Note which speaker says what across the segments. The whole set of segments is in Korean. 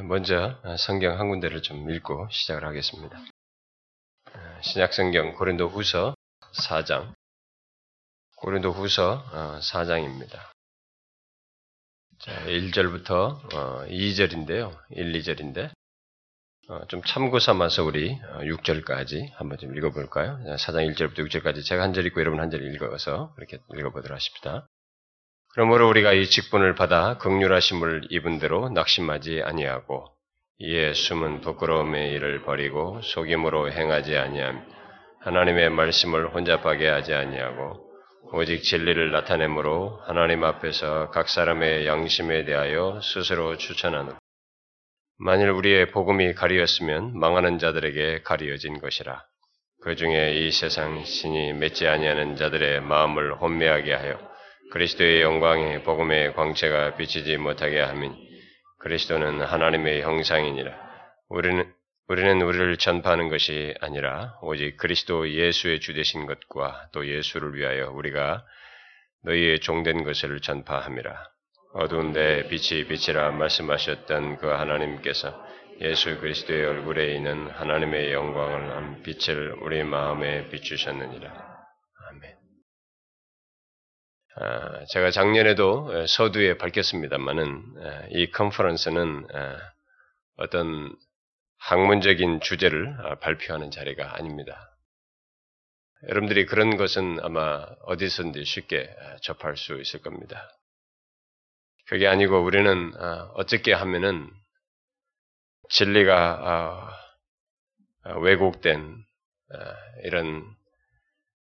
Speaker 1: 먼저 성경 한 군데를 좀 읽고 시작을 하겠습니다. 신약 성경 고린도 후서 4장. 고린도 후서 4장입니다. 자, 1절부터 2절인데요. 1, 2절인데. 좀 참고 삼아서 우리 6절까지 한번 좀 읽어볼까요? 4장 1절부터 6절까지 제가 한 절 읽고 여러분 한 절 읽어서 그렇게 읽어보도록 하십니다. 그러므로 우리가 이 직분을 받아 극률하심을 입은 대로 낙심하지 아니하고 이에 숨은 부끄러움의 일을 버리고 속임으로 행하지 아니함 하나님의 말씀을 혼잡하게 하지 아니하고 오직 진리를 나타내므로 하나님 앞에서 각 사람의 양심에 대하여 스스로 추천하는 만일 우리의 복음이 가리었으면 망하는 자들에게 가리어진 것이라. 그 중에 이 세상 신이 맺지 아니하는 자들의 마음을 혼미하게 하여 그리스도의 영광의 복음의 광채가 비치지 못하게 하민 그리스도는 하나님의 형상이니라. 우리는 우리는 우리를 전파하는 것이 아니라 오직 그리스도 예수의 주 되신 것과 또 예수를 위하여 우리가 너희의 종된 것을 전파함이라. 어두운데 빛이 빛이라 말씀하셨던 그 하나님께서 예수 그리스도의 얼굴에 있는 하나님의 영광을 한 빛을 우리 마음에 비추셨느니라. 아, 제가 작년에도 서두에 밝혔습니다만은 이 컨퍼런스는 어떤 학문적인 주제를 아, 발표하는 자리가 아닙니다. 여러분들이 그런 것은 아마 어디서든지 쉽게 접할 수 있을 겁니다. 그게 아니고 우리는 어떻게 하면은 진리가 왜곡된 이런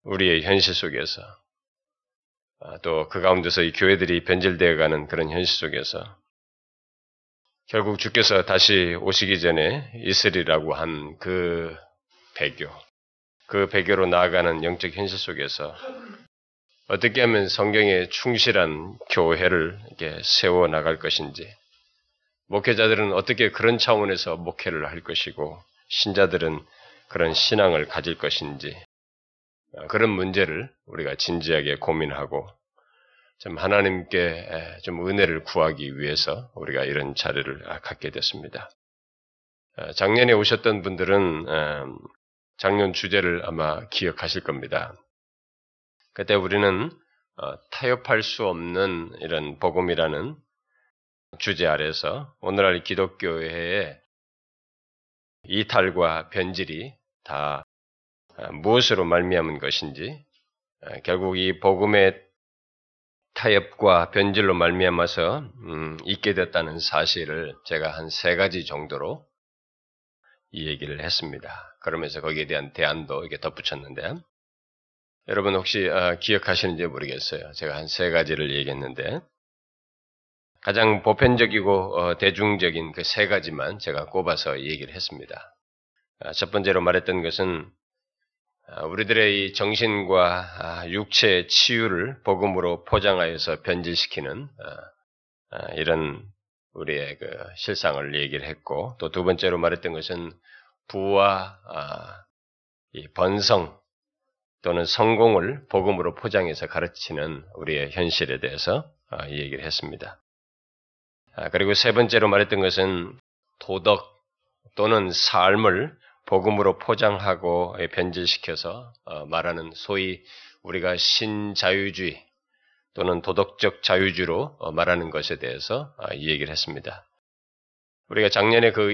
Speaker 1: 우리의 현실 속에서 아, 또 그 가운데서 이 교회들이 변질되어 가는 그런 현실 속에서 결국 주께서 다시 오시기 전에 있으리라고 한 그 배교, 그 배교로 나아가는 영적 현실 속에서 어떻게 하면 성경에 충실한 교회를 이렇게 세워 나갈 것인지, 목회자들은 어떻게 그런 차원에서 목회를 할 것이고, 신자들은 그런 신앙을 가질 것인지, 아, 그런 문제를 우리가 진지하게 고민하고 좀 하나님께 좀 은혜를 구하기 위해서 우리가 이런 자리를 아, 갖게 됐습니다. 아, 작년에 오셨던 분들은 작년 주제를 아마 기억하실 겁니다. 그때 우리는 어, 타협할 수 없는 이런 복음이라는 주제 아래서 오늘날 기독교회의 이탈과 변질이 다 아, 무엇으로 말미암은 것인지 아, 결국 이 복음의 타협과 변질로 말미암아서 음, 있게 됐다는 사실을 제가 한 세 가지 정도로 이 얘기를 했습니다. 그러면서 거기에 대한 대안도 이렇게 덧붙였는데 여러분 혹시 아, 기억하시는지 모르겠어요. 제가 한 세 가지를 얘기했는데 가장 보편적이고 어, 대중적인 그 세 가지만 제가 꼽아서 얘기를 했습니다. 첫 번째로 말했던 것은 아, 우리들의 이 정신과 아, 육체의 치유를 복음으로 포장하여서 변질시키는 아, 이런 우리의 그 실상을 얘기를 했고 또 두 번째로 말했던 것은 부와 번성 또는 성공을 복음으로 포장해서 가르치는 우리의 현실에 대해서 이 얘기를 했습니다. 그리고 세 번째로 말했던 것은 도덕 또는 삶을 복음으로 포장하고 변질시켜서 어, 말하는 소위 우리가 신자유주의 또는 도덕적 자유주의로 어, 말하는 것에 대해서 어, 이 얘기를 했습니다. 우리가 작년에 그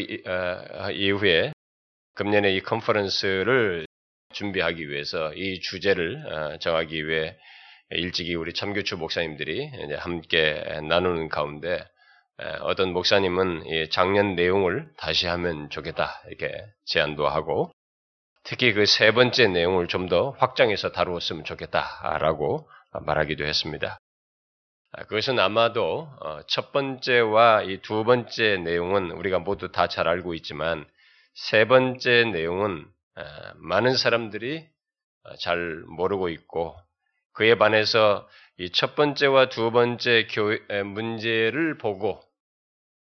Speaker 1: 이후에 금년에 이 컨퍼런스를 준비하기 위해서 이 주제를 정하기 위해 일찍이 우리 참교추 목사님들이 함께 나누는 가운데 어떤 목사님은 작년 내용을 다시 하면 좋겠다 이렇게 제안도 하고 특히 그 세 번째 내용을 좀 더 확장해서 다루었으면 좋겠다라고 말하기도 했습니다. 아, 그것은 아마도 어, 첫 번째와 이 두 번째 내용은 우리가 모두 다 잘 알고 있지만 세 번째 내용은 많은 사람들이 어, 잘 모르고 있고 그에 반해서 이 첫 번째와 두 번째 교회 문제를 보고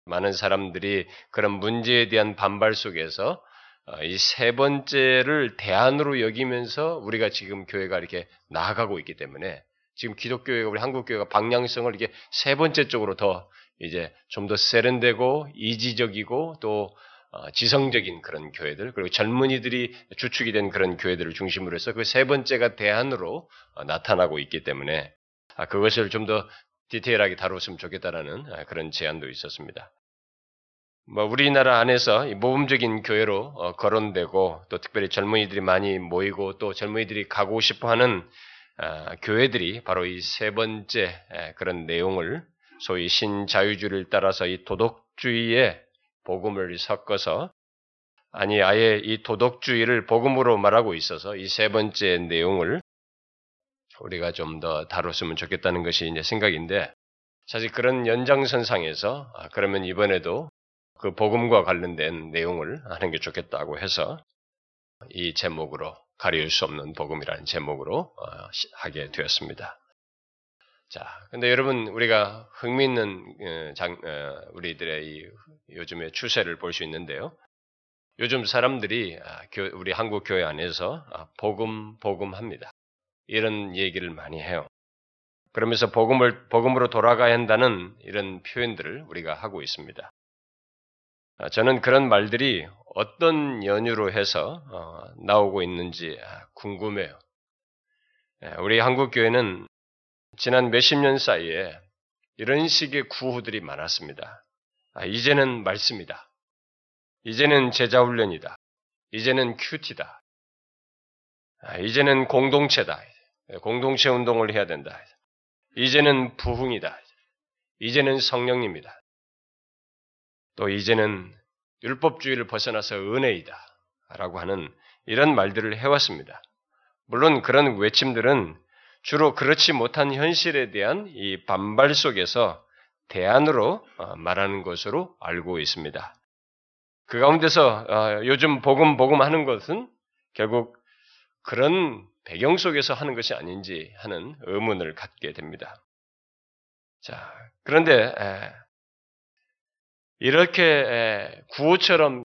Speaker 1: 많은 사람들이 그런 문제에 대한 반발 속에서 어, 이세 번째를 대안으로 여기면서 우리가 지금 교회가 이렇게 나아가고 있기 때문에 지금 기독교회가 우리 한국 교회가 방향성을 이게 세 번째 쪽으로 더 이제 좀 더 세련되고 이지적이고 또 어, 지성적인 그런 교회들 그리고 젊은이들이 주축이 된 그런 교회들을 중심으로 해서 그 세 번째가 대안으로 어, 나타나고 있기 때문에 아, 그것을 좀 더 디테일하게 다뤘으면 좋겠다라는 아, 그런 제안도 있었습니다. 뭐 우리나라 안에서 모범적인 교회로 어, 거론되고 또 특별히 젊은이들이 많이 모이고 또 젊은이들이 가고 싶어하는 아, 교회들이 바로 이 세 번째 그런 내용을 소위 신자유주의를 따라서 이 도덕주의의 복음을 섞어서 아니 아예 이 도덕주의를 복음으로 말하고 있어서 이 세 번째 내용을 우리가 좀 더 다뤘으면 좋겠다는 것이 이제 생각인데 사실 그런 연장선상에서 아, 그러면 이번에도 그 복음과 관련된 내용을 하는 게 좋겠다고 해서 이 제목으로 가려울 수 없는 복음이라는 제목으로 어, 하게 되었습니다. 자, 근데 여러분 우리가 흥미있는 어, 장, 어, 우리들의 이 요즘의 추세를 볼 수 있는데요. 요즘 사람들이 아, 우리 한국 교회 안에서 아, 복음 복음 합니다. 이런 얘기를 많이 해요. 그러면서 복음을 복음으로 돌아가야 한다는 이런 표현들을 우리가 하고 있습니다. 아, 저는 그런 말들이 어떤 연유로 해서 나오고 있는지 궁금해요. 예, 우리 한국 교회는 지난 몇십 년 사이에 이런 식의 구호들이 많았습니다. 아, 이제는 말씀이다. 이제는 제자 훈련이다. 이제는 큐티다. 아, 이제는 공동체다. 공동체 운동을 해야 된다. 이제는 부흥이다. 이제는 성령입니다. 또 이제는 율법주의를 벗어나서 은혜이다. 라고 하는 이런 말들을 해왔습니다. 물론 그런 외침들은 주로 그렇지 못한 현실에 대한 이 반발 속에서 대안으로 어, 말하는 것으로 알고 있습니다. 그 가운데서 어, 요즘 복음 복음 하는 것은 결국 그런 배경 속에서 하는 것이 아닌지 하는 의문을 갖게 됩니다. 자, 그런데 이렇게 구호처럼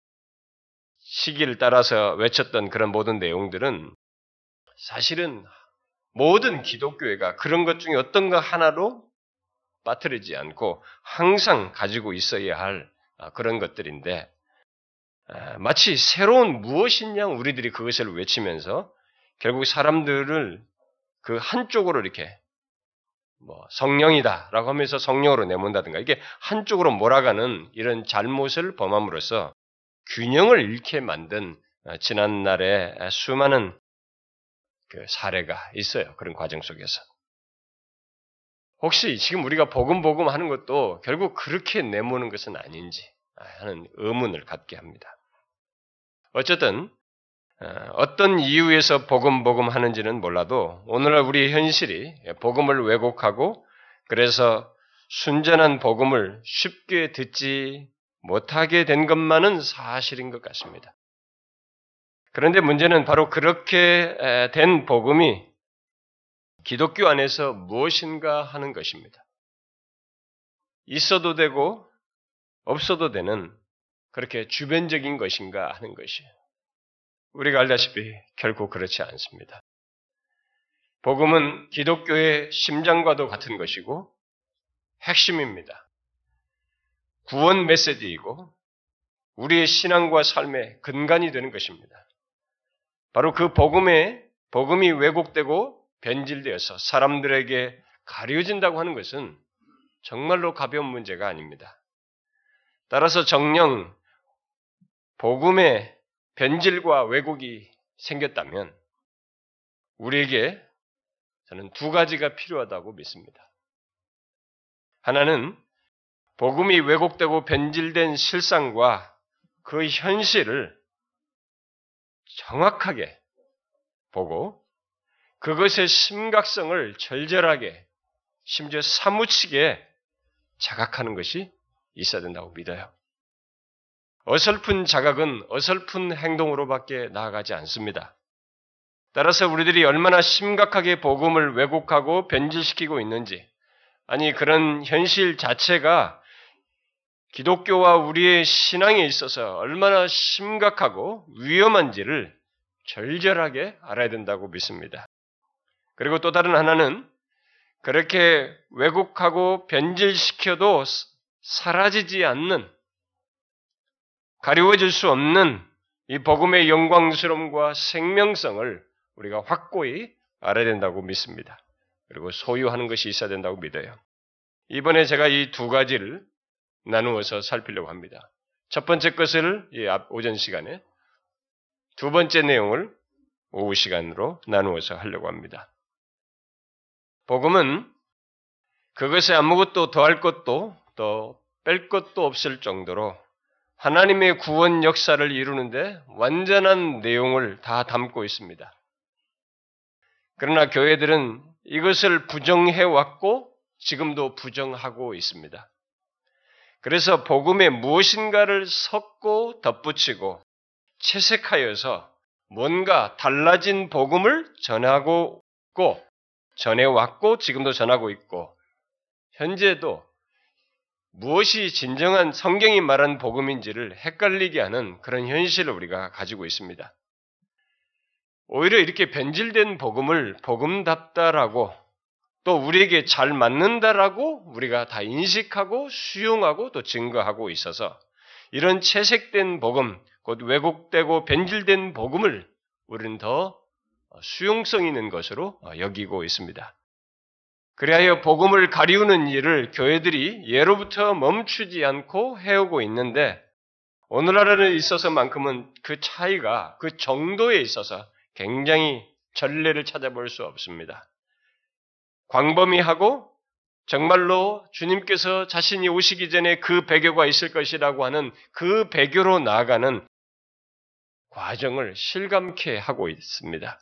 Speaker 1: 시기를 따라서 외쳤던 그런 모든 내용들은 사실은 모든 기독교회가 그런 것 중에 어떤 거 하나로 빠뜨리지 않고 항상 가지고 있어야 할 아, 그런 것들인데 아, 마치 새로운 무엇이냐 우리들이 그것을 외치면서 결국 사람들을 그 한쪽으로 이렇게 뭐 성령이다라고 하면서 성령으로 내몬다든가 이게 한쪽으로 몰아가는 이런 잘못을 범함으로써 균형을 잃게 만든 아, 지난날의 수많은 그 사례가 있어요. 그런 과정 속에서. 혹시 지금 우리가 복음복음 하는 것도 결국 그렇게 내모는 것은 아닌지 하는 의문을 갖게 합니다. 어쨌든 어, 어떤 이유에서 복음 복음 하는지는 몰라도 오늘날 우리 현실이 복음을 왜곡하고 그래서 순전한 복음을 쉽게 듣지 못하게 된 것만은 사실인 것 같습니다. 그런데 문제는 바로 그렇게 된 복음이 기독교 안에서 무엇인가 하는 것입니다. 있어도 되고 없어도 되는 그렇게 주변적인 것인가 하는 것이에요. 우리가 알다시피 결코 그렇지 않습니다. 복음은 기독교의 심장과도 같은 것이고 핵심입니다. 구원 메시지이고 우리의 신앙과 삶의 근간이 되는 것입니다. 바로 그 복음에 복음이 왜곡되고 변질되어서 사람들에게 가려진다고 하는 것은 정말로 가벼운 문제가 아닙니다. 따라서 정령 복음의 변질과 왜곡이 생겼다면 우리에게 저는 두 가지가 필요하다고 믿습니다. 하나는 복음이 왜곡되고 변질된 실상과 그 현실을 정확하게 보고 그것의 심각성을 절절하게 심지어 사무치게 자각하는 것이 있어야 된다고 믿어요. 어설픈 자각은 어설픈 행동으로밖에 나아가지 않습니다. 따라서 우리들이 얼마나 심각하게 복음을 왜곡하고 변질시키고 있는지, 아니, 그런 현실 자체가 기독교와 우리의 신앙에 있어서 얼마나 심각하고 위험한지를 절절하게 알아야 된다고 믿습니다. 그리고 또 다른 하나는 그렇게 왜곡하고 변질시켜도 사라지지 않는 가리워질 수 없는 이 복음의 영광스러움과 생명성을 우리가 확고히 알아야 된다고 믿습니다. 그리고 소유하는 것이 있어야 된다고 믿어요. 이번에 제가 이 두 가지를 나누어서 살피려고 합니다. 첫 번째 것을 이 오전 시간에, 두 번째 내용을 오후 시간으로 나누어서 하려고 합니다. 복음은 그것에 아무것도 더할 것도 또뺄 것도 없을 정도로 하나님의 구원 역사를 이루는데 완전한 내용을 다 담고 있습니다. 그러나 교회들은 이것을 부정해 왔고 지금도 부정하고 있습니다. 그래서 복음에 무엇인가를 섞고 덧붙이고 채색하여서 뭔가 달라진 복음을 전하고 있고 전해왔고 지금도 전하고 있고 현재도 무엇이 진정한 성경이 말한 복음인지를 헷갈리게 하는 그런 현실을 우리가 가지고 있습니다. 오히려 이렇게 변질된 복음을 복음답다라고 또 우리에게 잘 맞는다라고 우리가 다 인식하고 수용하고 또 증거하고 있어서 이런 채색된 복음, 곧 왜곡되고 변질된 복음을 우리는 더 수용성 있는 것으로 여기고 있습니다. 그리하여 복음을 가리우는 일을 교회들이 예로부터 멈추지 않고 해오고 있는데 오늘날에 있어서만큼은 그 차이가 그 정도에 있어서 굉장히 전례를 찾아볼 수 없습니다. 광범위하고 정말로 주님께서 자신이 오시기 전에 그 배교가 있을 것이라고 하는 그 배교로 나아가는 과정을 실감케 하고 있습니다.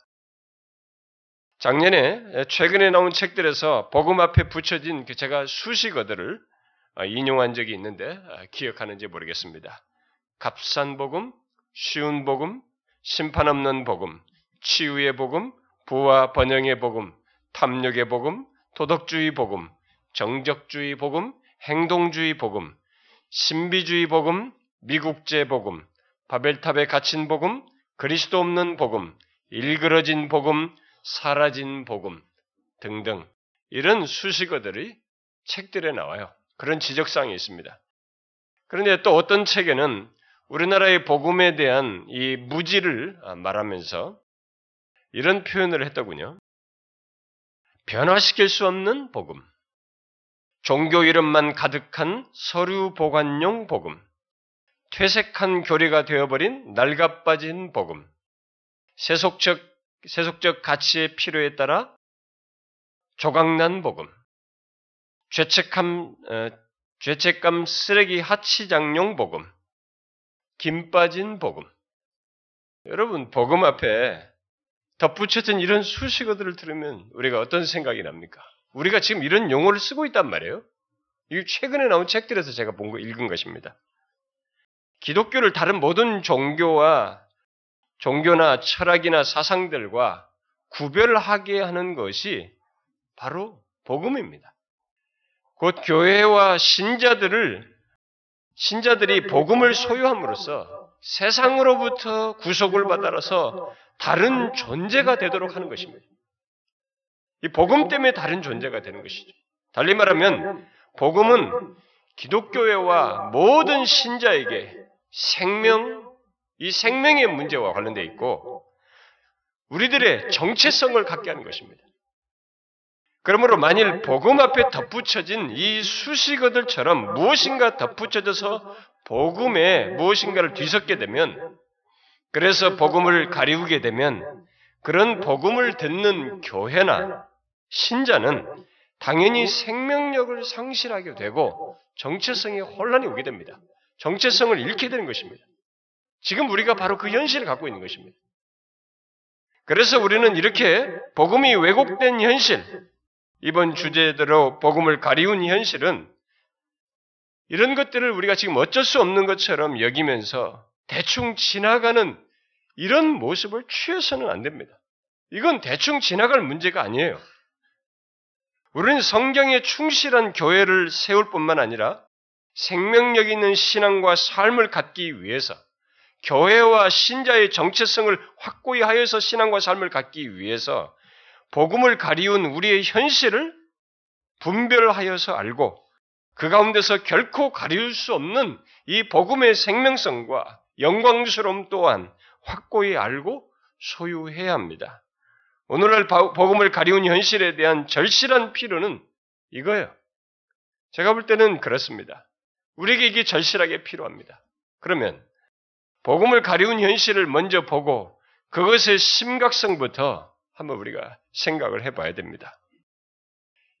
Speaker 1: 작년에 최근에 나온 책들에서 복음 앞에 붙여진 그 제가 수식어들을 어, 인용한 적이 있는데 어, 기억하는지 모르겠습니다. 값싼 복음, 쉬운 복음, 심판 없는 복음, 치유의 복음, 부와 번영의 복음, 탐욕의 복음, 도덕주의 복음, 정적주의 복음, 행동주의 복음, 신비주의 복음, 미국제 복음, 바벨탑에 갇힌 복음, 그리스도 없는 복음, 일그러진 복음, 사라진 복음 등등 이런 수식어들이 책들에 나와요. 그런 지적사항이 있습니다. 그런데 또 어떤 책에는 우리나라의 복음에 대한 이 무지를 말하면서 이런 표현을 했더군요. 변화시킬 수 없는 복음, 종교 이름만 가득한 서류 보관용 복음, 퇴색한 교리가 되어버린 낡아빠진 복음, 세속적 세속적 가치의 필요에 따라 조각난 복음, 죄책감, 어, 죄책감 쓰레기 하치장용 복음, 김 빠진 복음. 여러분, 복음 앞에 덧붙여진 이런 수식어들을 들으면 우리가 어떤 생각이 납니까? 우리가 지금 이런 용어를 쓰고 있단 말이에요. 이 최근에 나온 책들에서 제가 본 거 읽은 것입니다. 기독교를 다른 모든 종교와 종교나 철학이나 사상들과 구별하게 하는 것이 바로 복음입니다. 곧 교회와 신자들을 신자들이 복음을 소유함으로써 세상으로부터 구속을 받아서 다른 존재가 되도록 하는 것입니다. 이 복음 때문에 다른 존재가 되는 것이죠. 달리 말하면 복음은 기독교회와 모든 신자에게 생명, 이 생명의 문제와 관련되어 있고 우리들의 정체성을 갖게 하는 것입니다. 그러므로 만일 복음 앞에 덧붙여진 이 수식어들처럼 무엇인가 덧붙여져서 복음에 무엇인가를 뒤섞게 되면 그래서 복음을 가리우게 되면 그런 복음을 듣는 교회나 신자는 당연히 생명력을 상실하게 되고 정체성에 혼란이 오게 됩니다. 정체성을 잃게 되는 것입니다. 지금 우리가 바로 그 현실을 갖고 있는 것입니다. 그래서 우리는 이렇게 복음이 왜곡된 현실, 이번 주제대로 복음을 가리운 현실은 이런 것들을 우리가 지금 어쩔 수 없는 것처럼 여기면서 대충 지나가는 이런 모습을 취해서는 안 됩니다. 이건 대충 지나갈 문제가 아니에요. 우리는 성경에 충실한 교회를 세울 뿐만 아니라 생명력 있는 신앙과 삶을 갖기 위해서 교회와 신자의 정체성을 확고히 하여서 신앙과 삶을 갖기 위해서 복음을 가리운 우리의 현실을 분별하여서 알고 그 가운데서 결코 가리울 수 없는 이 복음의 생명성과 영광스러움 또한 확고히 알고 소유해야 합니다. 오늘날 복음을 가리운 현실에 대한 절실한 필요는 이거예요. 제가 볼 때는 그렇습니다. 우리에게 이게 절실하게 필요합니다. 그러면 복음을 가리운 현실을 먼저 보고 그것의 심각성부터 한번 우리가 생각을 해봐야 됩니다.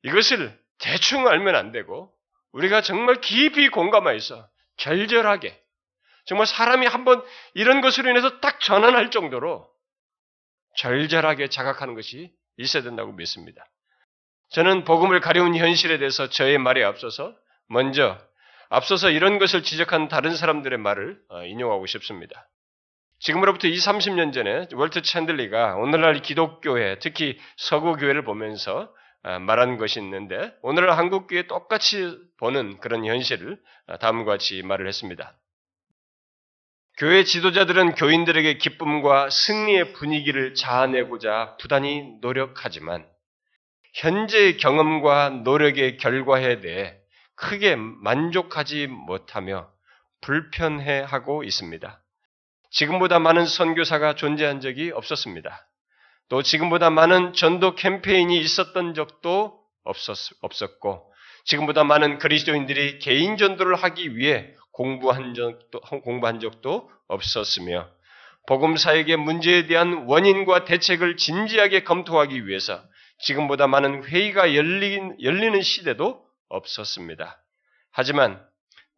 Speaker 1: 이것을 대충 알면 안 되고 우리가 정말 깊이 공감해서 절절하게 정말 사람이 한번 이런 것으로 인해서 딱 전환할 정도로 절절하게 자각하는 것이 있어야 된다고 믿습니다. 저는 복음을 가려운 현실에 대해서 저의 말에 앞서서 먼저 앞서서 이런 것을 지적한 다른 사람들의 말을 어, 인용하고 싶습니다. 지금으로부터 20, 30년 전에 월트 챈들리가 오늘날 기독교회, 특히 서구교회를 보면서 어, 말한 것이 있는데 오늘날 한국교회 똑같이 보는 그런 현실을 어, 다음과 같이 말을 했습니다. 교회 지도자들은 교인들에게 기쁨과 승리의 분위기를 자아내고자 부단히 노력하지만 현재의 경험과 노력의 결과에 대해 크게 만족하지 못하며 불편해하고 있습니다. 지금보다 많은 선교사가 존재한 적이 없었습니다. 또 지금보다 많은 전도 캠페인이 있었던 적도 없었, 없었고, 지금보다 많은 그리스도인들이 개인 전도를 하기 위해 공부한 적도, 공부한 적도 없었으며, 복음 사역의 문제에 대한 원인과 대책을 진지하게 검토하기 위해서 지금보다 많은 회의가 열린, 열리는 시대도 없었습니다. 하지만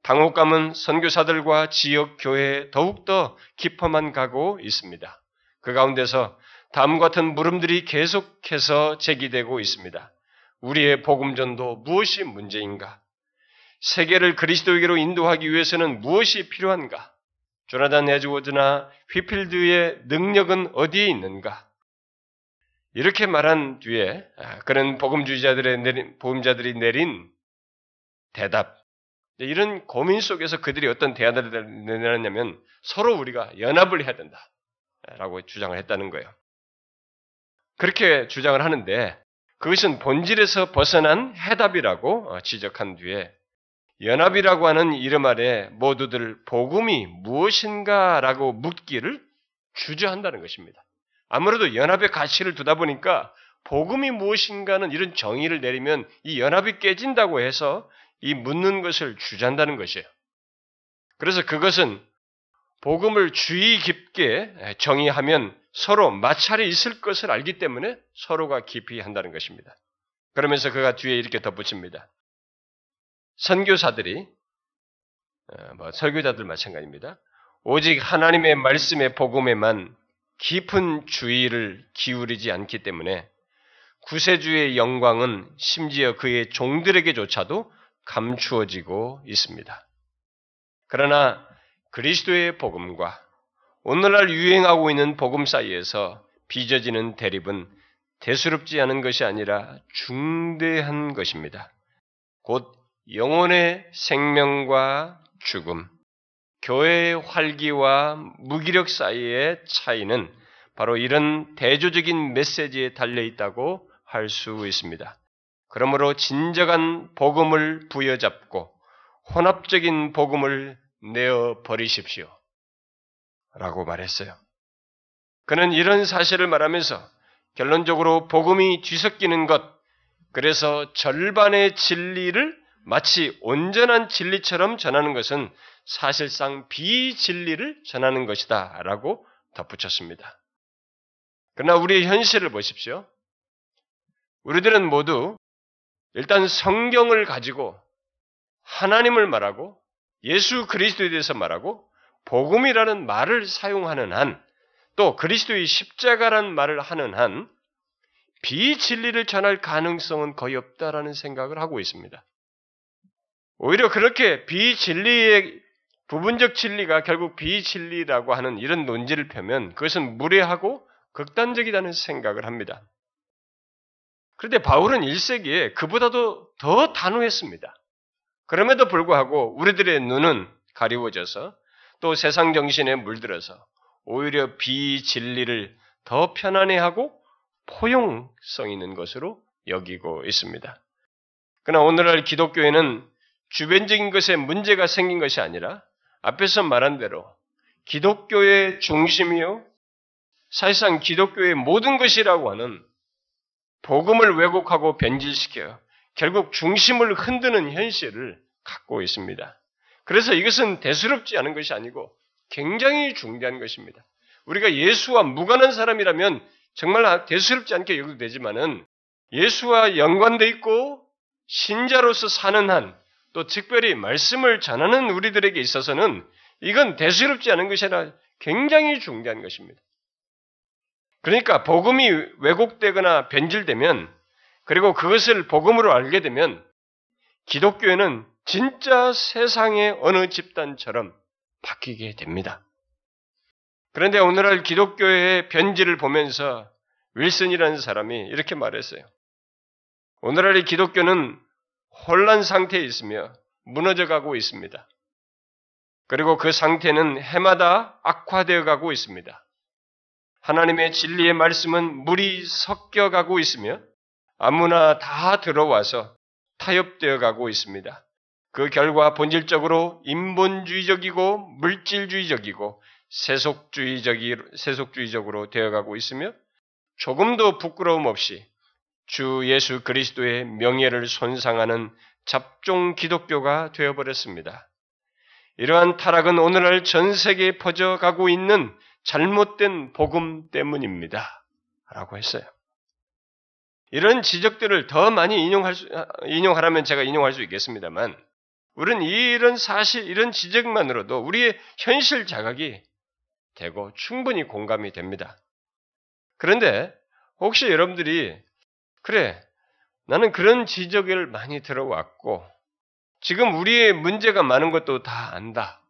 Speaker 1: 당혹감은 선교사들과 지역 교회에 더욱더 깊어만 가고 있습니다. 그 가운데서 다음 같은 물음들이 계속해서 제기되고 있습니다. 우리의 복음전도 무엇이 문제인가? 세계를 그리스도에게로 인도하기 위해서는 무엇이 필요한가? 조나단 에즈워드나 휘필드의 능력은 어디에 있는가? 이렇게 말한 뒤에 아, 그런 복음주의자들의 내린, 복음자들이 내린 대답 이런 고민 속에서 그들이 어떤 대안을 내놨냐면 서로 우리가 연합을 해야 된다라고 주장을 했다는 거예요. 그렇게 주장을 하는데 그것은 본질에서 벗어난 해답이라고 어, 지적한 뒤에 연합이라고 하는 이름 아래 모두들 복음이 무엇인가라고 묻기를 주저한다는 것입니다. 아무래도 연합의 가치를 두다 보니까 복음이 무엇인가는 이런 정의를 내리면 이 연합이 깨진다고 해서 이 묻는 것을 주저한다는 것이에요. 그래서 그것은 복음을 주의 깊게 정의하면 서로 마찰이 있을 것을 알기 때문에 서로가 깊이 한다는 것입니다. 그러면서 그가 뒤에 이렇게 덧붙입니다. 선교사들이 어, 뭐 설교자들 마찬가지입니다. 오직 하나님의 말씀의 복음에만 깊은 주의를 기울이지 않기 때문에 구세주의 영광은 심지어 그의 종들에게조차도 감추어지고 있습니다. 그러나 그리스도의 복음과 오늘날 유행하고 있는 복음 사이에서 빚어지는 대립은 대수롭지 않은 것이 아니라 중대한 것입니다. 곧 영혼의 생명과 죽음, 교회의 활기와 무기력 사이의 차이는 바로 이런 대조적인 메시지에 달려 있다고 할 수 있습니다. 그러므로 진정한 복음을 부여잡고 혼합적인 복음을 내어 버리십시오. 라고 말했어요. 그는 이런 사실을 말하면서 결론적으로 복음이 뒤섞이는 것, 그래서 절반의 진리를 마치 온전한 진리처럼 전하는 것은 사실상 비진리를 전하는 것이다. 라고 덧붙였습니다. 그러나 우리의 현실을 보십시오. 우리들은 모두 일단 성경을 가지고 하나님을 말하고 예수 그리스도에 대해서 말하고 복음이라는 말을 사용하는 한, 또 그리스도의 십자가라는 말을 하는 한, 비진리를 전할 가능성은 거의 없다라는 생각을 하고 있습니다. 오히려 그렇게 비진리의 부분적 진리가 결국 비진리라고 하는 이런 논지를 펴면 그것은 무례하고 극단적이라는 생각을 합니다. 그런데 바울은 1세기에 그보다도 더 단호했습니다. 그럼에도 불구하고 우리들의 눈은 가리워져서 또 세상 정신에 물들어서 오히려 비진리를 더 편안해하고 포용성 있는 것으로 여기고 있습니다. 그러나 오늘날 기독교에는 주변적인 것에 문제가 생긴 것이 아니라 앞에서 말한 대로 기독교의 중심이요. 사실상 기독교의 모든 것이라고 하는 복음을 왜곡하고 변질시켜 결국 중심을 흔드는 현실을 갖고 있습니다. 그래서 이것은 대수롭지 않은 것이 아니고 굉장히 중대한 것입니다. 우리가 예수와 무관한 사람이라면 정말 대수롭지 않게 여겨도 되지만은 예수와 연관돼 있고 신자로서 사는 한 또 특별히 말씀을 전하는 우리들에게 있어서는 이건 대수롭지 않은 것이 아니라 굉장히 중대한 것입니다. 그러니까 복음이 왜곡되거나 변질되면 그리고 그것을 복음으로 알게 되면 기독교회는 진짜 세상의 어느 집단처럼 바뀌게 됩니다. 그런데 오늘날 기독교회의 변질을 보면서 윌슨이라는 사람이 이렇게 말했어요. 오늘날의 기독교는 혼란 상태에 있으며 무너져 가고 있습니다. 그리고 그 상태는 해마다 악화되어 가고 있습니다. 하나님의 진리의 말씀은 물이 섞여 가고 있으며 아무나 다 들어와서 타협되어 가고 있습니다. 그 결과 본질적으로 인본주의적이고 물질주의적이고 세속주의적이, 세속주의적으로 되어가고 있으며 조금도 부끄러움 없이 주 예수 그리스도의 명예를 손상하는 잡종 기독교가 되어버렸습니다. 이러한 타락은 오늘날 전 세계에 퍼져가고 있는 잘못된 복음 때문입니다. 라고 했어요. 이런 지적들을 더 많이 인용할 수, 인용하라면 제가 인용할 수 있겠습니다만, 우리는 이런 사실, 이런 지적만으로도 우리의 현실 자각이 되고 충분히 공감이 됩니다. 그런데 혹시 여러분들이 그래 나는 그런 지적을 많이 들어왔고 지금 우리의 문제가 많은 것도 다 안다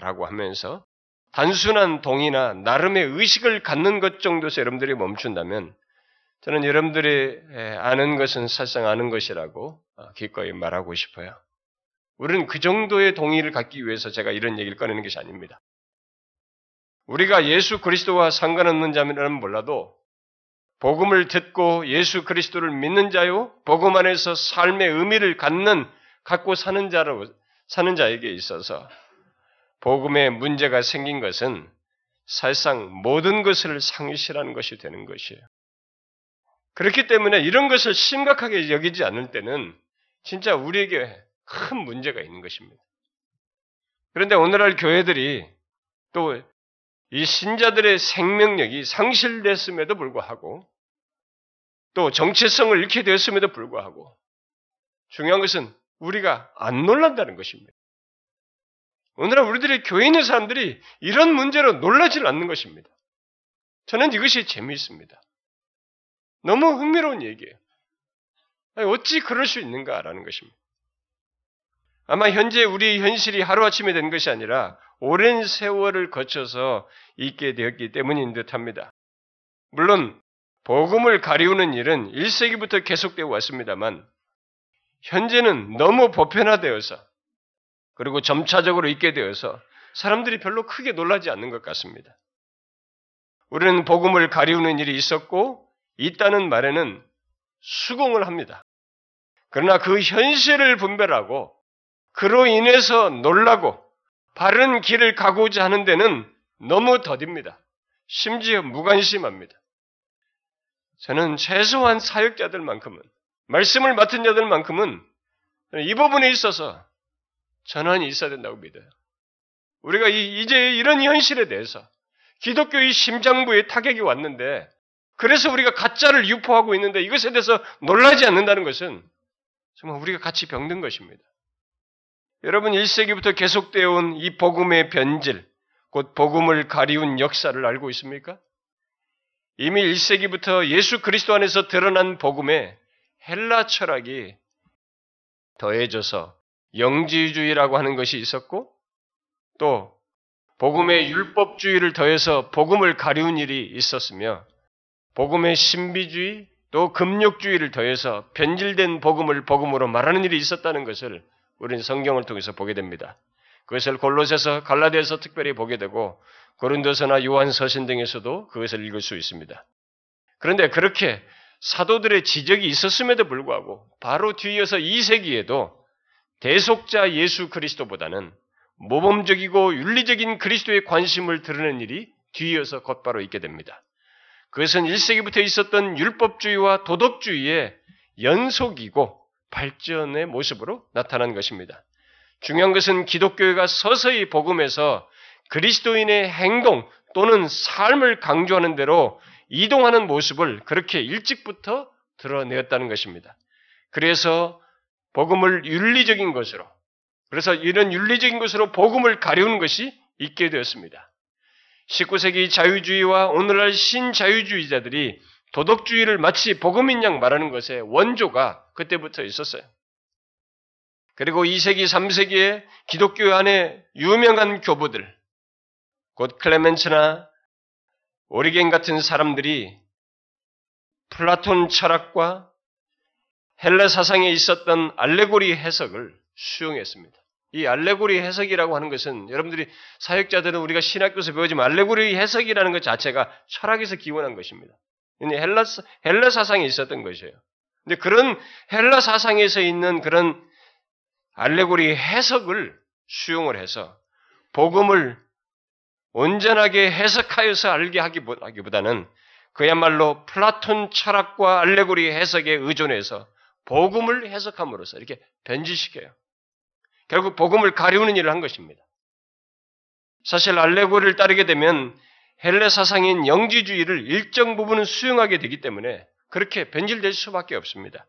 Speaker 1: 라고 하면서 단순한 동의나 나름의 의식을 갖는 것 정도에서 여러분들이 멈춘다면 저는 여러분들이 아는 것은 사실상 아는 것이라고 어, 기꺼이 말하고 싶어요. 우리는 그 정도의 동의를 갖기 위해서 제가 이런 얘기를 꺼내는 것이 아닙니다. 우리가 예수 그리스도와 상관없는 자면 몰라도 복음을 듣고 예수 그리스도를 믿는 자요, 복음 안에서 삶의 의미를 갖는 갖고 사는 자로 사는 자에게 있어서 복음에 문제가 생긴 것은 사실상 모든 것을 상실하는 것이 되는 것이에요. 그렇기 때문에 이런 것을 심각하게 여기지 않을 때는 진짜 우리에게 큰 문제가 있는 것입니다. 그런데 오늘날 교회들이 또 이 신자들의 생명력이 상실됐음에도 불구하고 또 정체성을 잃게 되었음에도 불구하고 중요한 것은 우리가 안 놀란다는 것입니다. 오늘날 우리들의 있는 사람들이 이런 문제로 놀라질 않는 것입니다. 저는 이것이 재미있습니다. 너무 흥미로운 얘기예요. 어찌 그럴 수 있는가라는 것입니다. 아마 현재 우리 현실이 하루아침에 된 것이 아니라 오랜 세월을 거쳐서 있게 되었기 때문인 듯 합니다. 물론, 복음을 가리우는 일은 1세기부터 계속되어 왔습니다만, 현재는 너무 보편화되어서, 그리고 점차적으로 있게 되어서 사람들이 별로 크게 놀라지 않는 것 같습니다. 우리는 복음을 가리우는 일이 있었고, 있다는 말에는 수긍을 합니다. 그러나 그 현실을 분별하고, 그로 인해서 놀라고, 바른 길을 가고자 하는 데는 너무 더딥니다. 심지어 무관심합니다. 저는 최소한 사역자들만큼은, 말씀을 맡은 자들만큼은 이 부분에 있어서 전환이 있어야 된다고 믿어요. 우리가 이 제 이런 현실에 대해서 기독교의 심장부에 타격이 왔는데, 그래서 우리가 가짜를 유포하고 있는데 이것에 대해서 놀라지 않는다는 것은 정말 우리가 같이 병든 것입니다. 여러분 1세기부터 계속되어 온 이 복음의 변질, 곧 복음을 가리운 역사를 알고 있습니까? 이미 1세기부터 예수 그리스도 안에서 드러난 복음에 헬라 철학이 더해져서 영지주의라고 하는 것이 있었고 또 복음의 율법주의를 더해서 복음을 가리운 일이 있었으며 복음의 신비주의 또 금욕주의를 더해서 변질된 복음을 복음으로 말하는 일이 있었다는 것을 우리는 성경을 통해서 보게 됩니다. 그것을 골로새서 갈라디아서 특별히 보게 되고 고린도서나 요한서신 등에서도 그것을 읽을 수 있습니다. 그런데 그렇게 사도들의 지적이 있었음에도 불구하고 바로 뒤이어서 2세기에도 대속자 예수 그리스도보다는 모범적이고 윤리적인 그리스도의 관심을 드러낸 일이 뒤이어서 곧바로 있게 됩니다. 그것은 1세기부터 있었던 율법주의와 도덕주의의 연속이고 발전의 모습으로 나타난 것입니다. 중요한 것은 기독교회가 서서히 복음에서 그리스도인의 행동 또는 삶을 강조하는 대로 이동하는 모습을 그렇게 일찍부터 드러내었다는 것입니다. 그래서 복음을 윤리적인 것으로 그래서 이런 윤리적인 것으로 복음을 가려운 것이 있게 되었습니다. 19세기 자유주의와 오늘날 신자유주의자들이 도덕주의를 마치 복음인 양 말하는 것의 원조가 그때부터 있었어요. 그리고 2세기, 3세기에 기독교 안에 유명한 교부들, 곧 클레멘츠나 오리겐 같은 사람들이 플라톤 철학과 헬라 사상에 있었던 알레고리 해석을 수용했습니다. 이 알레고리 해석이라고 하는 것은 여러분들이 사역자들은 우리가 신학교에서 배우지만 알레고리 해석이라는 것 자체가 철학에서 기원한 것입니다. 헬라, 헬라 사상에 있었던 것이에요. 근데 그런 헬라 사상에서 있는 그런 알레고리 해석을 수용을 해서 복음을 온전하게 해석하여서 알게 하기보다는 그야말로 플라톤 철학과 알레고리 해석에 의존해서 복음을 해석함으로써 이렇게 변질시켜요. 결국 복음을 가리우는 일을 한 것입니다. 사실 알레고리를 따르게 되면 헬레 사상인 영지주의를 일정 부분은 수용하게 되기 때문에 그렇게 변질될 수밖에 없습니다.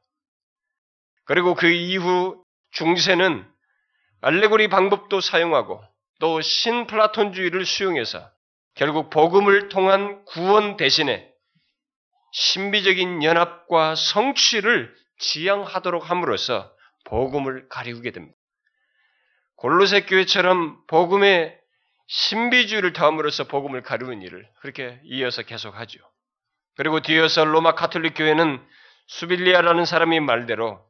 Speaker 1: 그리고 그 이후 중세는 알레고리 방법도 사용하고 또 신플라톤주의를 수용해서 결국 복음을 통한 구원 대신에 신비적인 연합과 성취를 지향하도록 함으로써 복음을 가리우게 됩니다. 골로새 교회처럼 복음의 신비주의를 더함으로써 복음을 가르는 일을 그렇게 이어서 계속하죠. 그리고 뒤에서 로마 카톨릭 교회는 수빌리아라는 사람이 말대로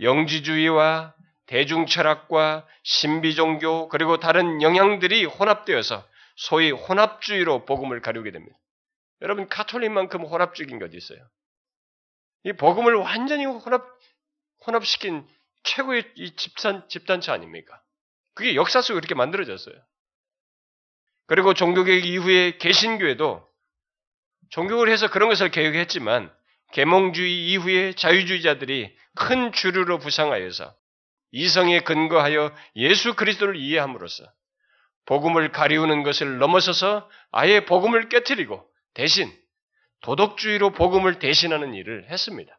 Speaker 1: 영지주의와 대중철학과 신비종교 그리고 다른 영향들이 혼합되어서 소위 혼합주의로 복음을 가르게 됩니다. 여러분 카톨릭만큼 게 어디 있어요? 이 복음을 완전히 혼합 혼합시킨 최고의 이 집단 집단체 아닙니까? 그게 역사 속에 그렇게 만들어졌어요. 그리고 종교개혁 이후에 개신교회도 종교를 해서 그런 것을 개혁했지만 계몽주의 이후에 자유주의자들이 큰 주류로 부상하여서 이성에 근거하여 예수 그리스도를 이해함으로써 복음을 가리우는 것을 넘어서서 아예 복음을 깨뜨리고 대신 도덕주의로 복음을 대신하는 일을 했습니다.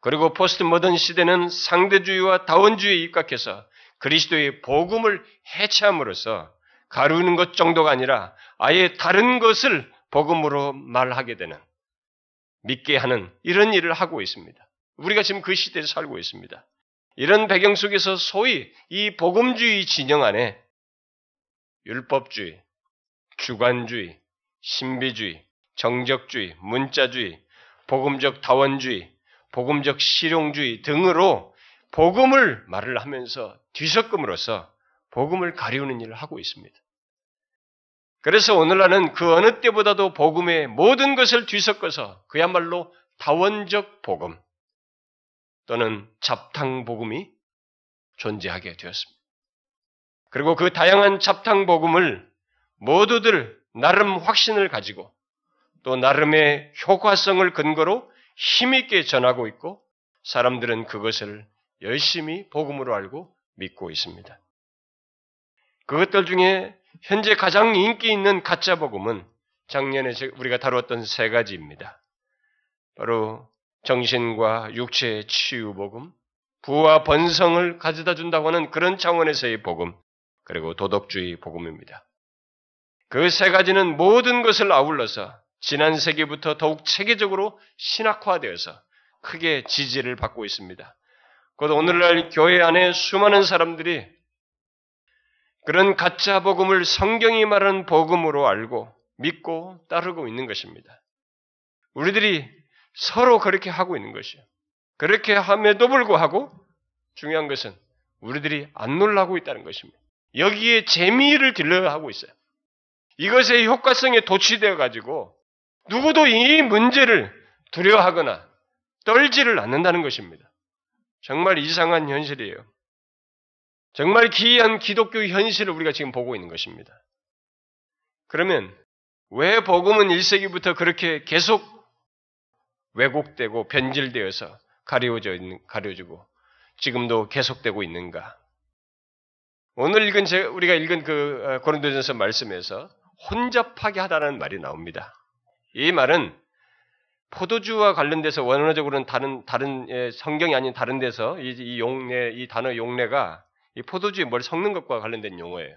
Speaker 1: 그리고 포스트 모던 시대는 상대주의와 다원주의에 입각해서 그리스도의 복음을 해체함으로써 가르는 것 정도가 아니라 아예 다른 것을 복음으로 말하게 되는 믿게 하는 이런 일을 하고 있습니다. 우리가 지금 그 시대에 살고 있습니다. 이런 배경 속에서 소위 이 복음주의 진영 안에 율법주의, 주관주의, 신비주의, 정적주의, 문자주의, 복음적 다원주의, 복음적 실용주의 등으로 복음을 말을 하면서 뒤섞음으로써 복음을 가리우는 일을 하고 있습니다. 그래서 오늘날은 그 어느 때보다도 복음의 모든 것을 뒤섞어서 그야말로 다원적 복음 또는 잡탕 복음이 존재하게 되었습니다. 그리고 그 다양한 잡탕 복음을 모두들 나름 확신을 가지고 또 나름의 효과성을 근거로 힘있게 전하고 있고 사람들은 그것을 열심히 복음으로 알고 믿고 있습니다. 그것들 중에 현재 가장 인기 있는 가짜 복음은 작년에 우리가 다루었던 세 가지입니다. 바로 정신과 육체의 치유 복음, 부와 번성을 가져다 준다고 하는 그런 차원에서의 복음, 그리고 도덕주의 복음입니다. 그 세 가지는 모든 것을 아울러서 지난 세기부터 더욱 체계적으로 신학화되어서 크게 지지를 받고 있습니다. 곧 오늘날 교회 안에 수많은 사람들이 그런 가짜 복음을 성경이 말하는 복음으로 알고 믿고 따르고 있는 것입니다. 우리들이 서로 그렇게 하고 있는 것이요. 그렇게 함에도 불구하고 중요한 것은 우리들이 안 놀라고 있다는 것입니다. 여기에 재미를 들려 하고 있어요. 이것의 효과성에 도취되어 가지고 누구도 이 문제를 두려워하거나 떨지를 않는다는 것입니다. 정말 이상한 현실이에요. 정말 기이한 기독교 현실을 우리가 지금 보고 있는 것입니다. 그러면 왜 복음은 1세기부터 그렇게 계속 왜곡되고 변질되어서 가려져 있는, 가려지고 지금도 계속되고 있는가? 오늘 읽은 제, 우리가 읽은 그 어, 고린도전서 말씀에서 혼잡하게 하다는 말이 나옵니다. 이 말은 포도주와 관련돼서 원어적으로는 다른 다른 예, 성경이 아닌 다른 데서 이, 이 용례 이 단어 용례가 이 포도주에 뭘 섞는 것과 관련된 용어예요.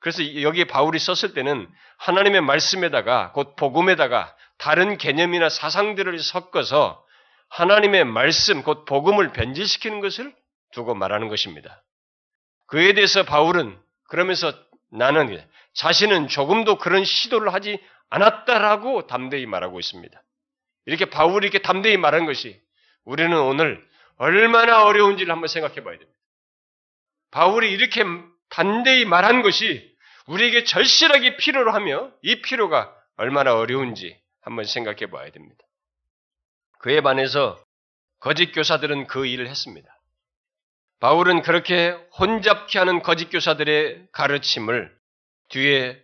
Speaker 1: 그래서 여기에 바울이 썼을 때는 하나님의 말씀에다가 곧 복음에다가 다른 개념이나 사상들을 섞어서 하나님의 말씀 곧 복음을 변질시키는 것을 두고 말하는 것입니다. 그에 대해서 바울은 그러면서 나는 자신은 조금도 그런 시도를 하지 않았다라고 담대히 말하고 있습니다. 이렇게 바울이 이렇게 담대히 말한 것이 우리는 오늘 얼마나 어려운지를 한번 생각해 봐야 됩니다. 바울이 이렇게 단대히 말한 것이 우리에게 절실하게 필요로 하며 이 필요가 얼마나 어려운지 한번 생각해 봐야 됩니다. 그에 반해서 거짓 교사들은 그 일을 했습니다. 바울은 그렇게 혼잡케 하는 거짓 교사들의 가르침을 뒤에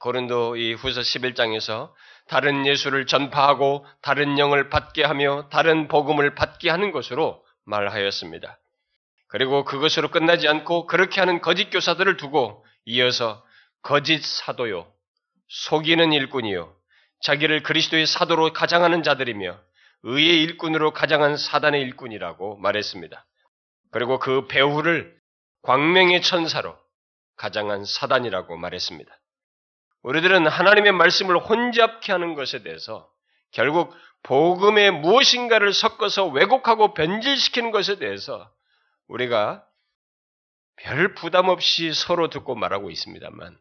Speaker 1: 고린도 이 후서 11장에서 다른 예수를 전파하고 다른 영을 받게 하며 다른 복음을 받게 하는 것으로 말하였습니다. 그리고 그것으로 끝나지 않고 그렇게 하는 거짓 교사들을 두고 이어서 거짓 사도요, 속이는 일꾼이요, 자기를 그리스도의 사도로 가장하는 자들이며 의의 일꾼으로 가장한 사단의 일꾼이라고 말했습니다. 그리고 그 배후를 광명의 천사로 가장한 사단이라고 말했습니다. 우리들은 하나님의 말씀을 혼잡케 하는 것에 대해서 결국 복음의 무엇인가를 섞어서 왜곡하고 변질시키는 것에 대해서 우리가 별 부담 없이 서로 듣고 말하고 있습니다만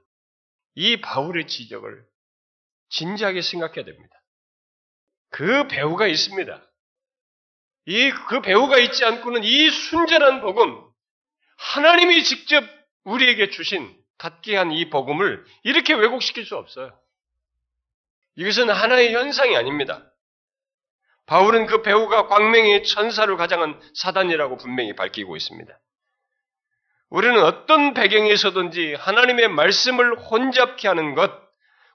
Speaker 1: 이 바울의 지적을 진지하게 생각해야 됩니다. 그 배우가 있습니다. 이 그 배우가 있지 않고는 이 순전한 복음 하나님이 직접 우리에게 주신 갖게 한 이 복음을 이렇게 왜곡시킬 수 없어요. 이것은 하나의 현상이 아닙니다. 바울은 그 배우가 광명의 천사를 가장한 사단이라고 분명히 밝히고 있습니다. 우리는 어떤 배경에서든지 하나님의 말씀을 혼잡케 하는 것,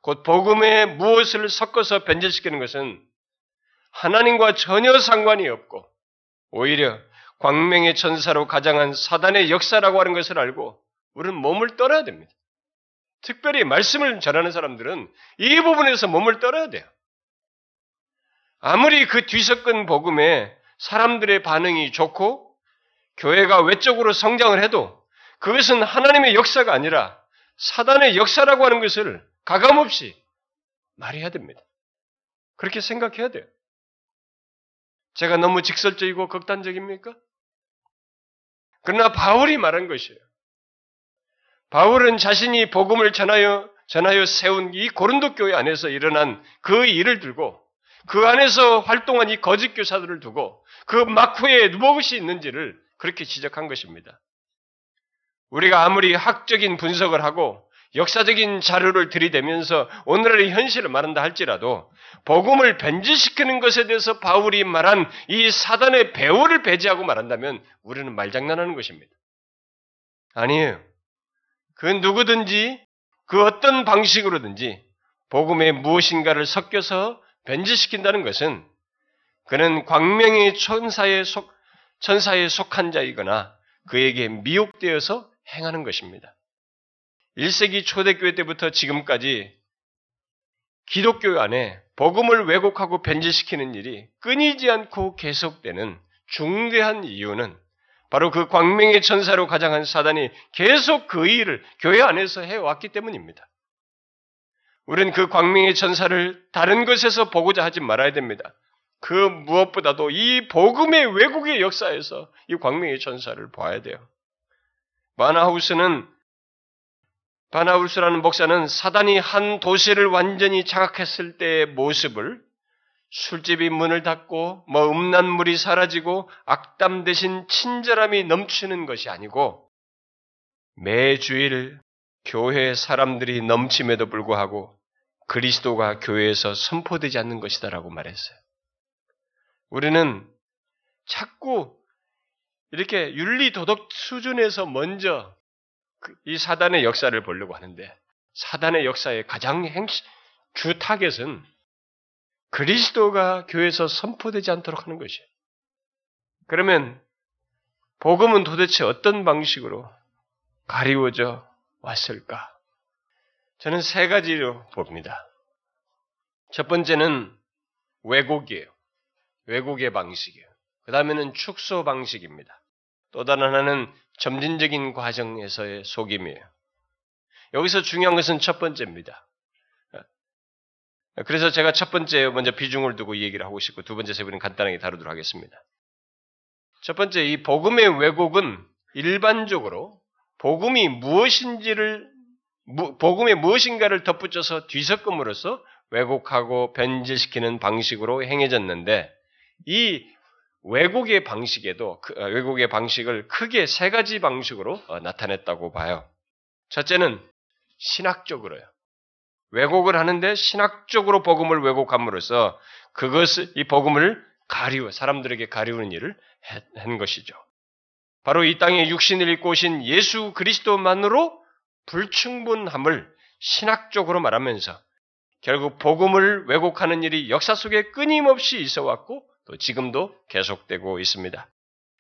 Speaker 1: 곧 복음에 무엇을 섞어서 변질시키는 것은 하나님과 전혀 상관이 없고 오히려 광명의 천사로 가장한 사단의 역사라고 하는 것을 알고 우리는 몸을 떨어야 됩니다. 특별히 말씀을 전하는 사람들은 이 부분에서 몸을 떨어야 돼요. 아무리 그 뒤섞은 복음에 사람들의 반응이 좋고 교회가 외적으로 성장을 해도 그것은 하나님의 역사가 아니라 사단의 역사라고 하는 것을 가감없이 말해야 됩니다. 그렇게 생각해야 돼요. 제가 너무 직설적이고 극단적입니까? 그러나 바울이 말한 것이에요. 바울은 자신이 복음을 전하여 전하여 세운 이 고린도 교회 안에서 일어난 그 일을 들고 그 안에서 활동한 이 거짓 교사들을 두고 그 막후에 무엇이 있는지를 그렇게 지적한 것입니다. 우리가 아무리 학적인 분석을 하고 역사적인 자료를 들이대면서 오늘의 현실을 말한다 할지라도 복음을 변질시키는 것에 대해서 바울이 말한 이 사단의 배후를 배제하고 말한다면 우리는 말장난하는 것입니다. 아니에요. 그 누구든지 그 어떤 방식으로든지 복음의 무엇인가를 섞여서 변질시킨다는 것은 그는 광명의 천사에 속, 천사에 속한 자이거나 그에게 미혹되어서 행하는 것입니다. 1세기 초대교회 때부터 지금까지 기독교 안에 복음을 왜곡하고 변질시키는 일이 끊이지 않고 계속되는 중대한 이유는 바로 그 광명의 천사로 가장한 사단이 계속 그 일을 교회 안에서 해왔기 때문입니다. 우리는 그 광명의 천사를 다른 것에서 보고자 하지 말아야 됩니다. 그 무엇보다도 이 복음의 왜곡의 역사에서 이 광명의 천사를 봐야 돼요. 바나하우스는 바나우스라는 목사는 사단이 한 도시를 완전히 장악했을 때의 모습을 술집이 문을 닫고 뭐 음란 물이 사라지고 악담 대신 친절함이 넘치는 것이 아니고 매주일 교회 사람들이 넘침에도 불구하고 그리스도가 교회에서 선포되지 않는 것이다라고 말했어요. 우리는 자꾸 이렇게 윤리 도덕 수준에서 먼저 그이 사단의 역사를 보려고 하는데 사단의 역사의 가장 행시, 주 타겟은 그리스도가 교회에서 선포되지 않도록 하는 것이에요. 그러면 복음은 도대체 어떤 방식으로 가리워져 왔을까? 저는 세 가지로 봅니다. 첫 번째는 왜곡이에요. 왜곡의 방식이에요. 그 다음에는 축소 방식입니다. 또 다른 하나는 점진적인 과정에서의 속임이에요. 여기서 중요한 것은 첫 번째입니다. 그래서 제가 첫 번째 먼저 비중을 두고 이 얘기를 하고 싶고 두 번째 세 번은 간단하게 다루도록 하겠습니다. 첫 번째 이 복음의 왜곡은 일반적으로 복음이 무엇인지를 복음의 무엇인가를 덧붙여서 뒤섞음으로써 왜곡하고 변질시키는 방식으로 행해졌는데 이 왜곡의 방식에도 그, 어, 왜곡의 방식을 크게 세 가지 방식으로 어, 나타냈다고 봐요. 첫째는 신학적으로요. 왜곡을 하는데 신학적으로 복음을 왜곡함으로써 그것을 이 복음을 가리워 사람들에게 가리우는 일을 한 것이죠. 바로 이 땅에 육신을 입고 오신 예수 그리스도만으로 불충분함을 신학적으로 말하면서 결국 복음을 왜곡하는 일이 역사 속에 끊임없이 있어 왔고 또 지금도 계속되고 있습니다.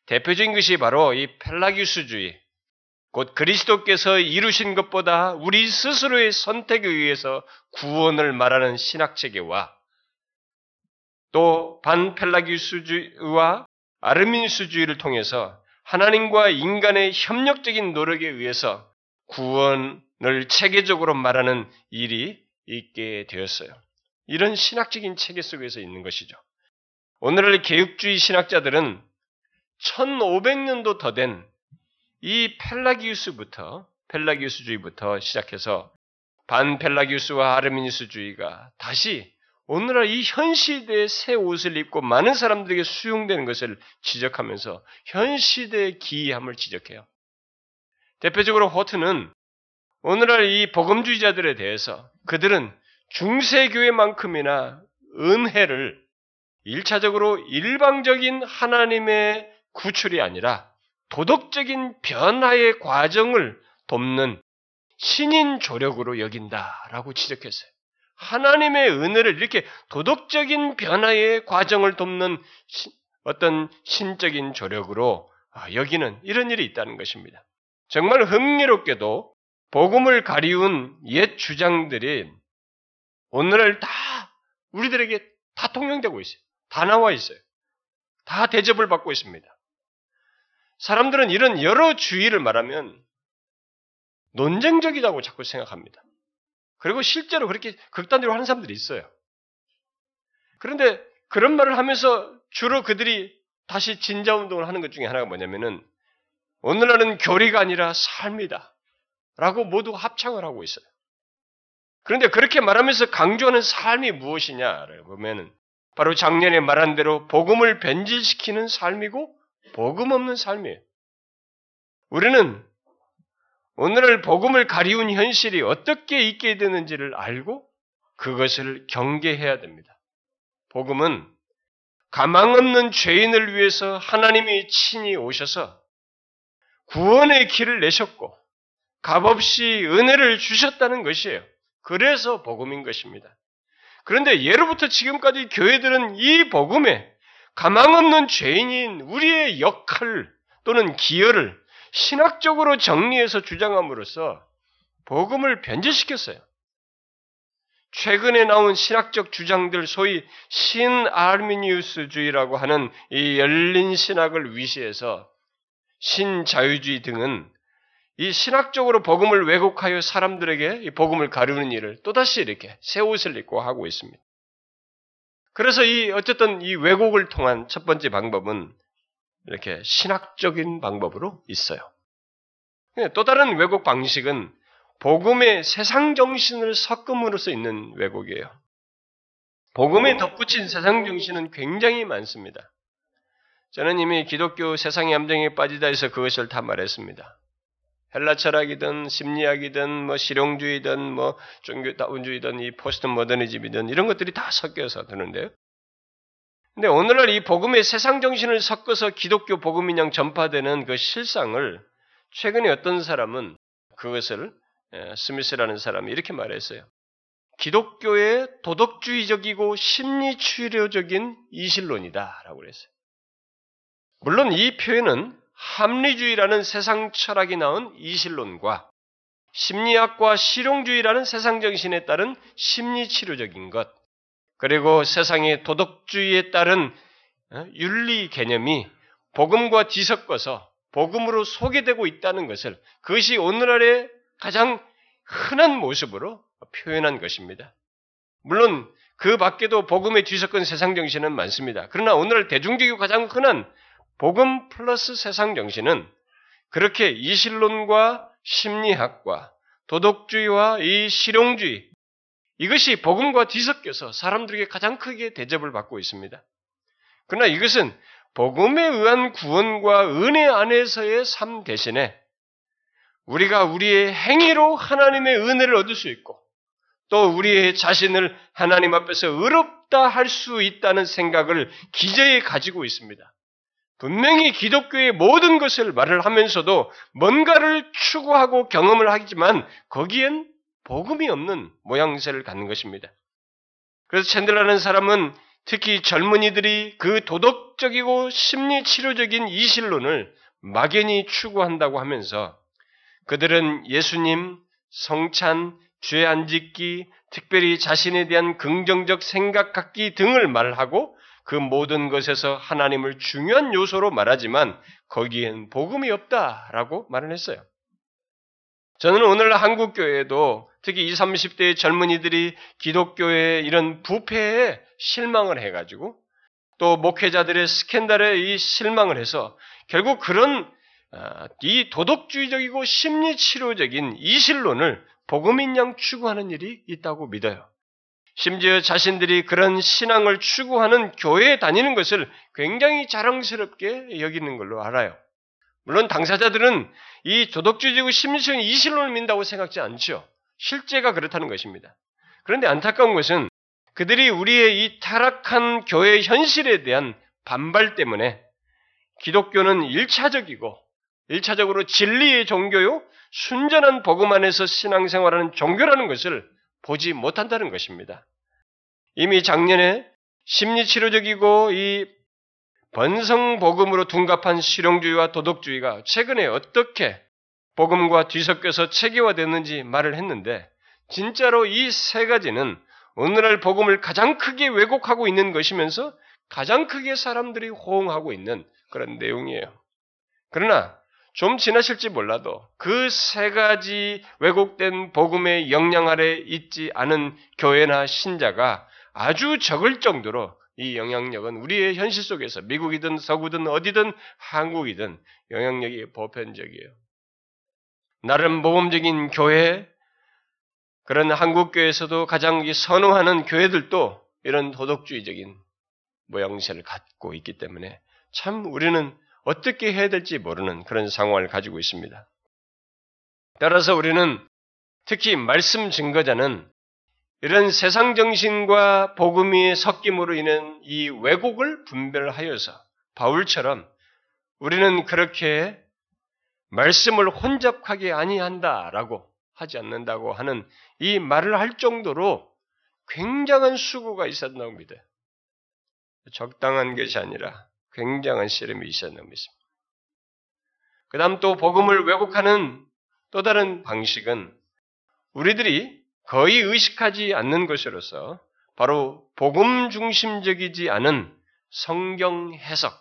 Speaker 1: 대표적인 것이 바로 이 펠라기우스주의, 곧 그리스도께서 이루신 것보다 우리 스스로의 선택에 의해서 구원을 말하는 신학 체계와 또 반펠라기우스주의와 아르민수주의를 통해서 하나님과 인간의 협력적인 노력에 의해서 구원을 체계적으로 말하는 일이 있게 되었어요. 이런 신학적인 체계 속에서 있는 것이죠. 오늘날 개혁주의 신학자들은 1500년도 더 된 이 펠라기우스부터 펠라기우스주의부터 시작해서 반펠라기우스와 아르미니스주의가 다시 오늘날 이 현 시대의 새 옷을 입고 많은 사람들에게 수용되는 것을 지적하면서 현 시대의 기이함을 지적해요. 대표적으로 호트는 오늘날 이 복음주의자들에 대해서 그들은 중세교회만큼이나 은혜를 일차적으로 일방적인 하나님의 구출이 아니라 도덕적인 변화의 과정을 돕는 신인 조력으로 여긴다라고 지적했어요. 하나님의 은혜를 이렇게 도덕적인 변화의 과정을 돕는 어떤 신적인 조력으로 아, 여기는 이런 일이 있다는 것입니다. 정말 흥미롭게도 복음을 가리운 옛 주장들이 오늘날 다 우리들에게 다 통용되고 있어요. 다 나와 있어요. 다 대접을 받고 있습니다. 사람들은 이런 여러 주의를 말하면 논쟁적이라고 자꾸 생각합니다. 그리고 실제로 그렇게 극단적으로 하는 사람들이 있어요. 그런데 그런 말을 하면서 주로 그들이 다시 진자운동을 하는 것 중에 하나가 뭐냐면은 오늘날은 교리가 아니라 삶이다. 라고 모두 합창을 하고 있어요. 그런데 그렇게 말하면서 강조하는 삶이 무엇이냐를 보면은 바로 작년에 말한 대로 복음을 변질시키는 삶이고 복음 없는 삶이에요. 우리는 오늘을 복음을 가리운 현실이 어떻게 있게 되는지를 알고 그것을 경계해야 됩니다. 복음은 가망 없는 죄인을 위해서 하나님이 친히 오셔서 구원의 길을 내셨고 값없이 은혜를 주셨다는 것이에요. 그래서 복음인 것입니다. 그런데 예로부터 지금까지 교회들은 이 복음에 가망 없는 죄인인 우리의 역할 또는 기여를 신학적으로 정리해서 주장함으로써 복음을 변질시켰어요. 최근에 나온 신학적 주장들, 소위 신아르미니우스주의라고 하는 이 열린 신학을 위시해서 신자유주의 등은 이 신학적으로 복음을 왜곡하여 사람들에게 이 복음을 가르는 일을 또다시 이렇게 새 옷을 입고 하고 있습니다. 그래서 이 어쨌든 이 왜곡을 통한 첫 번째 방법은 이렇게 신학적인 방법으로 있어요. 또 다른 왜곡 방식은 복음의 세상 정신을 섞음으로써 있는 왜곡이에요. 복음에 덧붙인 세상 정신은 굉장히 많습니다. 저는 이미 기독교 세상의 함정에 빠지다 해서 그것을 다 말했습니다. 헬라 철학이든 심리학이든 뭐 실용주의든 뭐 종교 다운주의든 이 포스트 모더니즘이든 이런 것들이 다 섞여서 드는데요. 근데 오늘날 이 복음의 세상 정신을 섞어서 기독교 복음인 양 전파되는 그 실상을 최근에 어떤 사람은 그것을 예, 스미스라는 사람이 이렇게 말했어요. 기독교의 도덕주의적이고 심리치료적인 이실론이다라고 그랬어요. 물론 이 표현은 합리주의라는 세상 철학이 낳은 이실론과 심리학과 실용주의라는 세상 정신에 따른 심리치료적인 것, 그리고 세상의 도덕주의에 따른 어, 윤리 개념이 복음과 뒤섞어서 복음으로 소개되고 있다는 것을 그것이 오늘날의 가장 흔한 모습으로 표현한 것입니다. 물론 그 밖에도 복음에 뒤섞은 세상 정신은 많습니다. 그러나 오늘 대중적이고 가장 흔한 복음 플러스 세상 정신은 그렇게 이실론과 심리학과 도덕주의와 이 실용주의 이것이 복음과 뒤섞여서 사람들에게 가장 크게 대접을 받고 있습니다. 그러나 이것은 복음에 의한 구원과 은혜 안에서의 삶 대신에 우리가 우리의 행위로 하나님의 은혜를 얻을 수 있고 또 우리의 자신을 하나님 앞에서 의롭다 할 수 있다는 생각을 기저에 가지고 있습니다. 분명히 기독교의 모든 것을 말을 하면서도 뭔가를 추구하고 경험을 하지만 거기엔 복음이 없는 모양새를 갖는 것입니다. 그래서 챈들라는 사람은 특히 젊은이들이 그 도덕적이고 심리치료적인 이실론을 막연히 추구한다고 하면서 그들은 예수님, 성찬, 죄 안 짓기, 특별히 자신에 대한 긍정적 생각 갖기 등을 말하고 그 모든 것에서 하나님을 중요한 요소로 말하지만 거기엔 복음이 없다라고 말을 했어요. 저는 오늘 한국 교회에도 특히 20, 30대의 젊은이들이 기독교의 이런 부패에 실망을 해 가지고 또 목회자들의 스캔들에 이 실망을 해서 결국 그런 아, 이 도덕주의적이고 심리치료적인 이실론을 복음인 양 추구하는 일이 있다고 믿어요. 심지어 자신들이 그런 신앙을 추구하는 교회에 다니는 것을 굉장히 자랑스럽게 여기는 걸로 알아요. 물론 당사자들은 이 도덕주의적이고 심리적인 이실론을 믿는다고 생각지 않죠. 실제가 그렇다는 것입니다. 그런데 안타까운 것은 그들이 우리의 이 타락한 교회 현실에 대한 반발 때문에 기독교는 일차적이고 일차적으로 진리의 종교요 순전한 복음 안에서 신앙생활하는 종교라는 것을 보지 못한다는 것입니다. 이미 작년에 심리치료적이고 이 번성 복음으로 둔갑한 실용주의와 도덕주의가 최근에 어떻게 복음과 뒤섞여서 체계화됐는지 말을 했는데 진짜로 이 세 가지는 오늘날 복음을 가장 크게 왜곡하고 있는 것이면서 가장 크게 사람들이 호응하고 있는 그런 내용이에요. 그러나 좀 지나실지 몰라도 그 세 가지 왜곡된 복음의 영향 아래 있지 않은 교회나 신자가 아주 적을 정도로 이 영향력은 우리의 현실 속에서 미국이든 서구든 어디든 한국이든 영향력이 보편적이에요. 나름 모범적인 교회, 그런 한국교회에서도 가장 선호하는 교회들도 이런 도덕주의적인 모양새를 갖고 있기 때문에 참 우리는 어떻게 해야 될지 모르는 그런 상황을 가지고 있습니다. 따라서 우리는 특히 말씀 증거자는 이런 세상 정신과 복음의 섞임으로 인한 이 왜곡을 분별하여서 바울처럼 우리는 그렇게 말씀을 혼잡하게 아니한다라고 하지 않는다고 하는 이 말을 할 정도로 굉장한 수고가 있었다고 믿어요. 적당한 것이 아니라 굉장한 씨름이 있었다고 믿습니다. 그 다음 또 복음을 왜곡하는 또 다른 방식은 우리들이 거의 의식하지 않는 것으로서 바로 복음 중심적이지 않은 성경 해석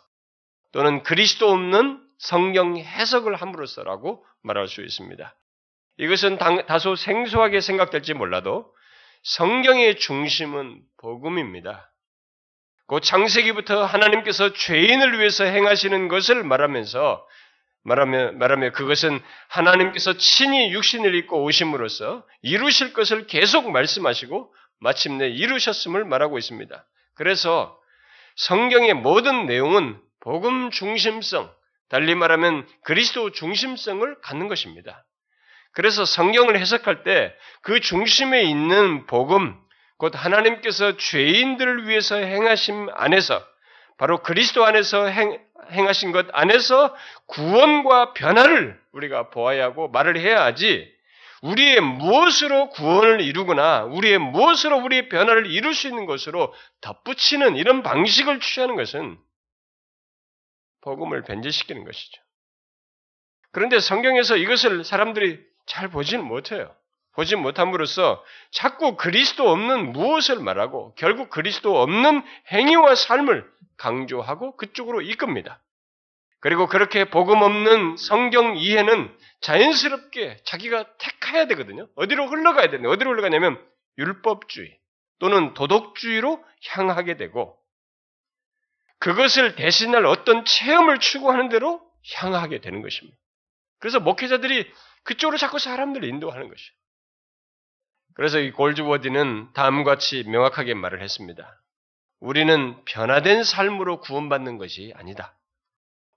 Speaker 1: 또는 그리스도 없는 성경 해석을 함으로써라고 말할 수 있습니다. 이것은 다소 생소하게 생각될지 몰라도 성경의 중심은 복음입니다. 그 창세기부터 하나님께서 죄인을 위해서 행하시는 것을 말하면서 말하며, 말하며 그것은 하나님께서 친히 육신을 입고 오심으로써 이루실 것을 계속 말씀하시고 마침내 이루셨음을 말하고 있습니다. 그래서 성경의 모든 내용은 복음 중심성, 달리 말하면 그리스도 중심성을 갖는 것입니다. 그래서 성경을 해석할 때 그 중심에 있는 복음, 곧 하나님께서 죄인들을 위해서 행하심 안에서 바로 그리스도 안에서 행, 행하신 것 안에서 구원과 변화를 우리가 보아야 하고 말을 해야 하지 우리의 무엇으로 구원을 이루거나 우리의 무엇으로 우리의 변화를 이룰 수 있는 것으로 덧붙이는 이런 방식을 취하는 것은 복음을 변제시키는 것이죠. 그런데 성경에서 이것을 사람들이 잘 보지는 못해요. 보지 못함으로써 자꾸 그리스도 없는 무엇을 말하고 결국 그리스도 없는 행위와 삶을 강조하고 그쪽으로 이끕니다. 그리고 그렇게 복음 없는 성경 이해는 자연스럽게 자기가 택해야 되거든요. 어디로 흘러가야 되는데 어디로 흘러가냐면 율법주의 또는 도덕주의로 향하게 되고 그것을 대신할 어떤 체험을 추구하는 대로 향하게 되는 것입니다. 그래서 목회자들이 그쪽으로 자꾸 사람들을 인도하는 것이에요. 그래서 이 골즈워디는 다음과 같이 명확하게 말을 했습니다. 우리는 변화된 삶으로 구원받는 것이 아니다.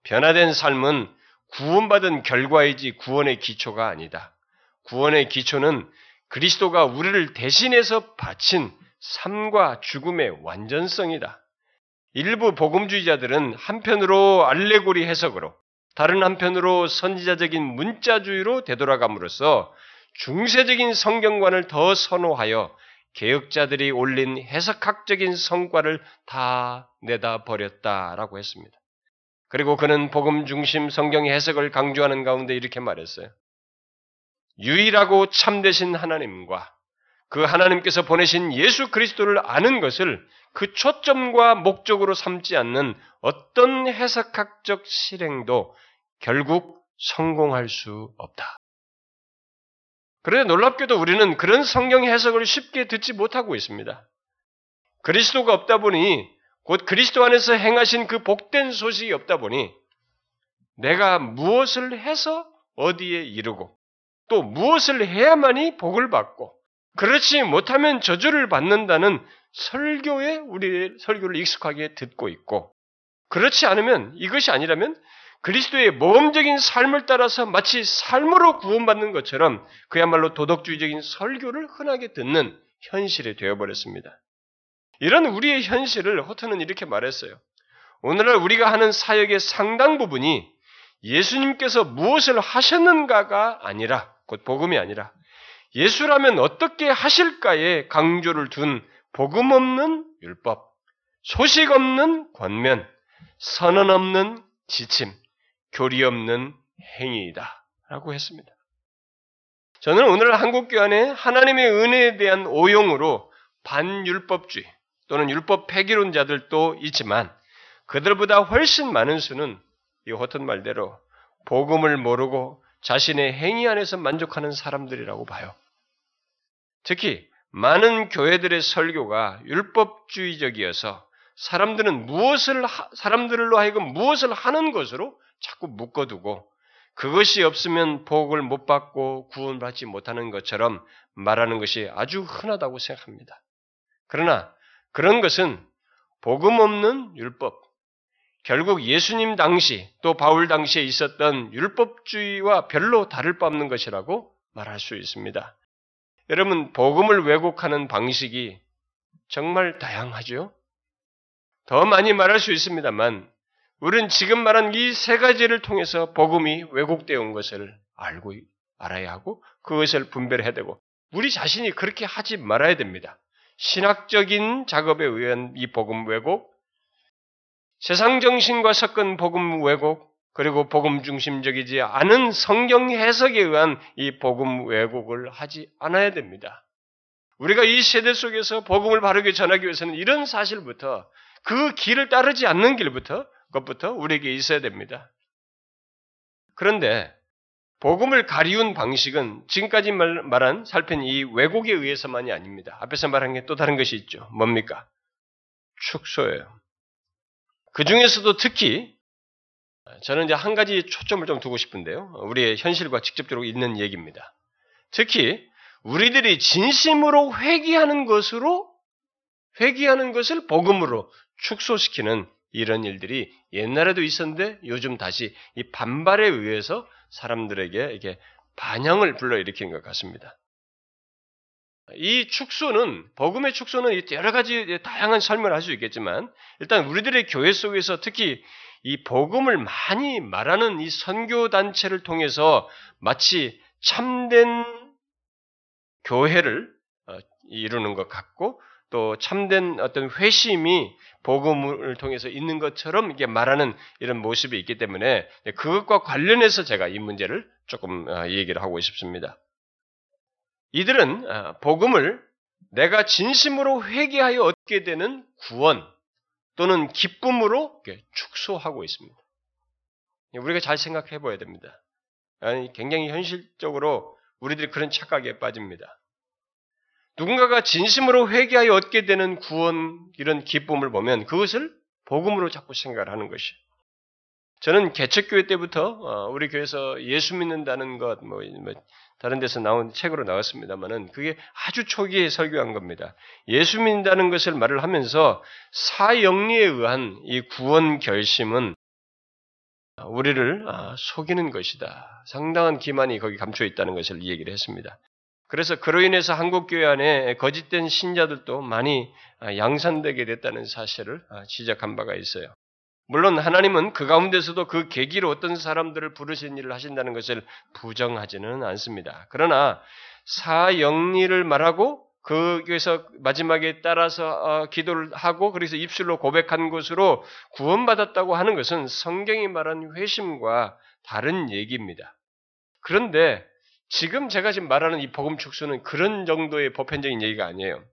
Speaker 1: 변화된 삶은 구원받은 결과이지 구원의 기초가 아니다. 구원의 기초는 그리스도가 우리를 대신해서 바친 삶과 죽음의 완전성이다. 일부 복음주의자들은 한편으로 알레고리 해석으로 다른 한편으로 선지자적인 문자주의로 되돌아감으로써 중세적인 성경관을 더 선호하여 개혁자들이 올린 해석학적인 성과를 다 내다 버렸다라고 했습니다. 그리고 그는 복음 중심 성경 해석을 강조하는 가운데 이렇게 말했어요. 유일하고 참되신 하나님과 그 하나님께서 보내신 예수 그리스도를 아는 것을 그 초점과 목적으로 삼지 않는 어떤 해석학적 실행도 결국 성공할 수 없다. 그런데 놀랍게도 우리는 그런 성경 해석을 쉽게 듣지 못하고 있습니다. 그리스도가 없다 보니 곧 그리스도 안에서 행하신 그 복된 소식이 없다 보니 내가 무엇을 해서 어디에 이르고 또 무엇을 해야만이 복을 받고 그렇지 못하면 저주를 받는다는 설교에 우리 설교를 익숙하게 듣고 있고 그렇지 않으면 이것이 아니라면 그리스도의 모험적인 삶을 따라서 마치 삶으로 구원받는 것처럼 그야말로 도덕주의적인 설교를 흔하게 듣는 현실이 되어버렸습니다. 이런 우리의 현실을 호트는 이렇게 말했어요. 오늘날 우리가 하는 사역의 상당 부분이 예수님께서 무엇을 하셨는가가 아니라, 곧 복음이 아니라, 예수라면 어떻게 하실까에 강조를 둔 복음 없는 율법, 소식 없는 권면, 선언 없는 지침, 교리 없는 행위이다. 라고 했습니다. 저는 오늘 한국교 안에 하나님의 은혜에 대한 오용으로 반율법주의 또는 율법 폐기론자들도 있지만 그들보다 훨씬 많은 수는 이 호튼 말대로 복음을 모르고 자신의 행위 안에서 만족하는 사람들이라고 봐요. 특히 많은 교회들의 설교가 율법주의적이어서 사람들은 무엇을 사람들로 하여금 무엇을 하는 것으로 자꾸 묶어두고 그것이 없으면 복을 못 받고 구원받지 못하는 것처럼 말하는 것이 아주 흔하다고 생각합니다. 그러나 그런 것은 복음 없는 율법, 결국 예수님 당시 또 바울 당시에 있었던 율법주의와 별로 다를 바 없는 것이라고 말할 수 있습니다. 여러분, 복음을 왜곡하는 방식이 정말 다양하죠? 더 많이 말할 수 있습니다만, 우리는 지금 말한 이 세 가지를 통해서 복음이 왜곡되어 온 것을 알고 알아야 하고 그것을 분별해야 되고 우리 자신이 그렇게 하지 말아야 됩니다. 신학적인 작업에 의한 이 복음 왜곡, 세상 정신과 섞은 복음 왜곡, 그리고 복음 중심적이지 않은 성경 해석에 의한 이 복음 왜곡을 하지 않아야 됩니다. 우리가 이 세대 속에서 복음을 바르게 전하기 위해서는 이런 사실부터 그 길을 따르지 않는 길부터 것부터 우리에게 있어야 됩니다. 그런데 복음을 가리운 방식은 지금까지 말한 살핀 이 왜곡에 의해서만이 아닙니다. 앞에서 말한 게 또 다른 것이 있죠. 뭡니까? 축소예요. 그 중에서도 특히 저는 이제 한 가지 초점을 좀 두고 싶은데요. 우리의 현실과 직접적으로 있는 얘기입니다. 특히 우리들이 진심으로 회개하는 것으로 회개하는 것을 복음으로 축소시키는 이런 일들이 옛날에도 있었는데 요즘 다시 이 반발에 의해서 사람들에게 이게 반향을 불러일으키는 것 같습니다. 이 축소는 복음의 축소는 여러 가지 다양한 설명을 할 수 있겠지만 일단 우리들의 교회 속에서 특히 이 복음을 많이 말하는 이 선교 단체를 통해서 마치 참된 교회를 어, 이루는 것 같고 또 참된 어떤 회심이 복음을 통해서 있는 것처럼 이게 말하는 이런 모습이 있기 때문에 그것과 관련해서 제가 이 문제를 조금 어, 얘기를 하고 싶습니다. 이들은 어, 복음을 내가 진심으로 회개하여 얻게 되는 구원 또는 기쁨으로 축소하고 있습니다. 우리가 잘 생각해 봐야 됩니다. 굉장히 현실적으로 우리들이 그런 착각에 빠집니다. 누군가가 진심으로 회개하여 얻게 되는 구원, 이런 기쁨을 보면 그것을 복음으로 자꾸 생각을 하는 것이. 저는 개척교회 때부터 어, 우리 교회에서 예수 믿는다는 것, 뭐, 뭐 다른 데서 나온 책으로 나왔습니다만은 그게 아주 초기에 설교한 겁니다. 예수 믿는다는 것을 말을 하면서 사영리에 의한 이 구원 결심은 우리를 아, 속이는 것이다. 상당한 기만이 거기 감춰 있다는 것을 얘기를 했습니다. 그래서 그로 인해서 한국 교회 안에 거짓된 신자들도 많이 아, 양산되게 됐다는 사실을 아, 지적한 바가 있어요. 물론 하나님은 그 가운데서도 그 계기로 어떤 사람들을 부르신 일을 하신다는 것을 부정하지는 않습니다. 그러나 사영리를 말하고 거기서 마지막에 따라서 어, 기도를 하고 그래서 입술로 고백한 것으로 구원받았다고 하는 것은 성경이 말한 회심과 다른 얘기입니다. 그런데 지금 제가 지금 말하는 이 복음 축소는 그런 정도의 보편적인 얘기가 아니에요.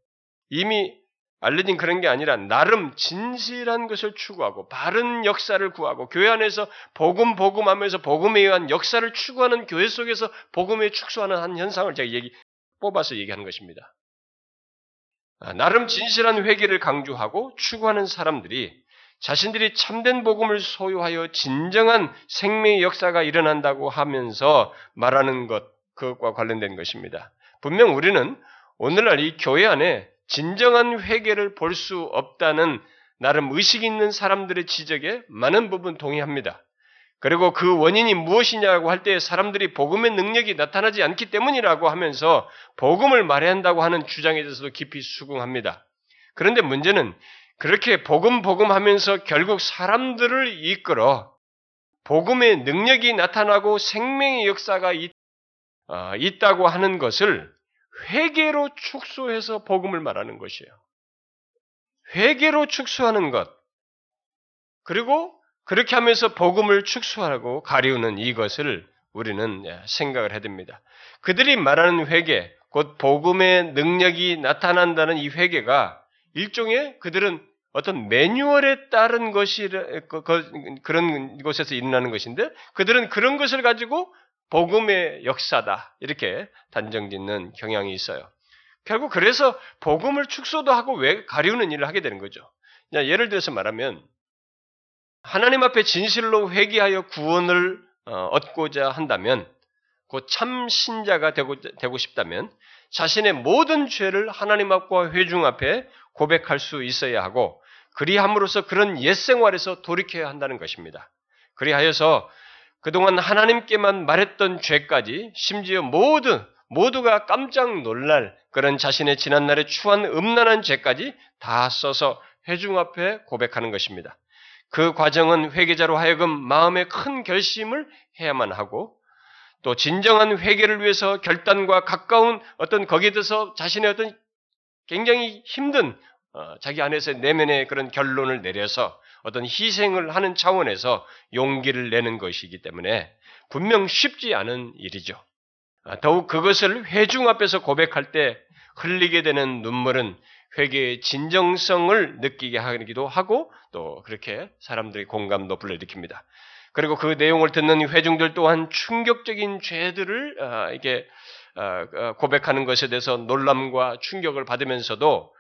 Speaker 1: 이미 알려진 그런 게 아니라 나름 진실한 것을 추구하고 바른 역사를 구하고 교회 안에서 복음 복음하면서 복음에 의한 역사를 추구하는 교회 속에서 복음에 축소하는 한 현상을 제가 얘기 뽑아서 얘기하는 것입니다. 아, 나름 진실한 회개를 강조하고 추구하는 사람들이 자신들이 참된 복음을 소유하여 진정한 생명의 역사가 일어난다고 하면서 말하는 것, 그것과 관련된 것입니다. 분명 우리는 오늘날 이 교회 안에 진정한 회개를 볼 수 없다는 나름 의식 있는 사람들의 지적에 많은 부분 동의합니다. 그리고 그 원인이 무엇이냐고 할 때 사람들이 복음의 능력이 나타나지 않기 때문이라고 하면서 복음을 말해야 한다고 하는 주장에 대해서도 깊이 수긍합니다. 그런데 문제는 그렇게 복음 복음 하면서 결국 사람들을 이끌어 복음의 능력이 나타나고 생명의 역사가 있, 어, 있다고 하는 것을 회개로 축소해서 복음을 말하는 것이에요. 회개로 축소하는 것. 그리고 그렇게 하면서 복음을 축소하고 가리우는 이것을 우리는 예, 생각을 해야 됩니다. 그들이 말하는 회개, 곧 복음의 능력이 나타난다는 이 회개가 일종의 그들은 어떤 매뉴얼에 따른 것이 그런 곳에서 일어나는 것인데 그들은 그런 것을 가지고 복음의 역사다. 이렇게 단정짓는 경향이 있어요. 결국 그래서 복음을 축소도 하고 왜 가리우는 일을 하게 되는 거죠. 예를 들어서 말하면 하나님 앞에 진실로 회개하여 구원을 어, 얻고자 한다면 곧 참 신자가 되고, 되고 싶다면 자신의 모든 죄를 하나님 앞과 회중 앞에 고백할 수 있어야 하고 그리함으로써 그런 옛 생활에서 돌이켜야 한다는 것입니다. 그리하여서 그동안 하나님께만 말했던 죄까지 심지어 모두 모두가 깜짝 놀랄 그런 자신의 지난날의 추한 음란한 죄까지 다 써서 회중 앞에 고백하는 것입니다. 그 과정은 회개자로 하여금 마음의 큰 결심을 해야만 하고 또 진정한 회개를 위해서 결단과 가까운 어떤 거기에 대해서 자신의 어떤 굉장히 힘든 어, 자기 안에서 내면의 그런 결론을 내려서 어떤 희생을 하는 차원에서 용기를 내는 것이기 때문에 분명 쉽지 않은 일이죠. 아, 더욱 그것을 회중 앞에서 고백할 때 흘리게 되는 눈물은 회개의 진정성을 느끼게 하기도 하고 또 그렇게 사람들이 공감도 불러일으킵니다. 그리고 그 내용을 듣는 회중들 또한 충격적인 죄들을 아, 이게 아, 고백하는 것에 대해서 놀람과 충격을 받으면서도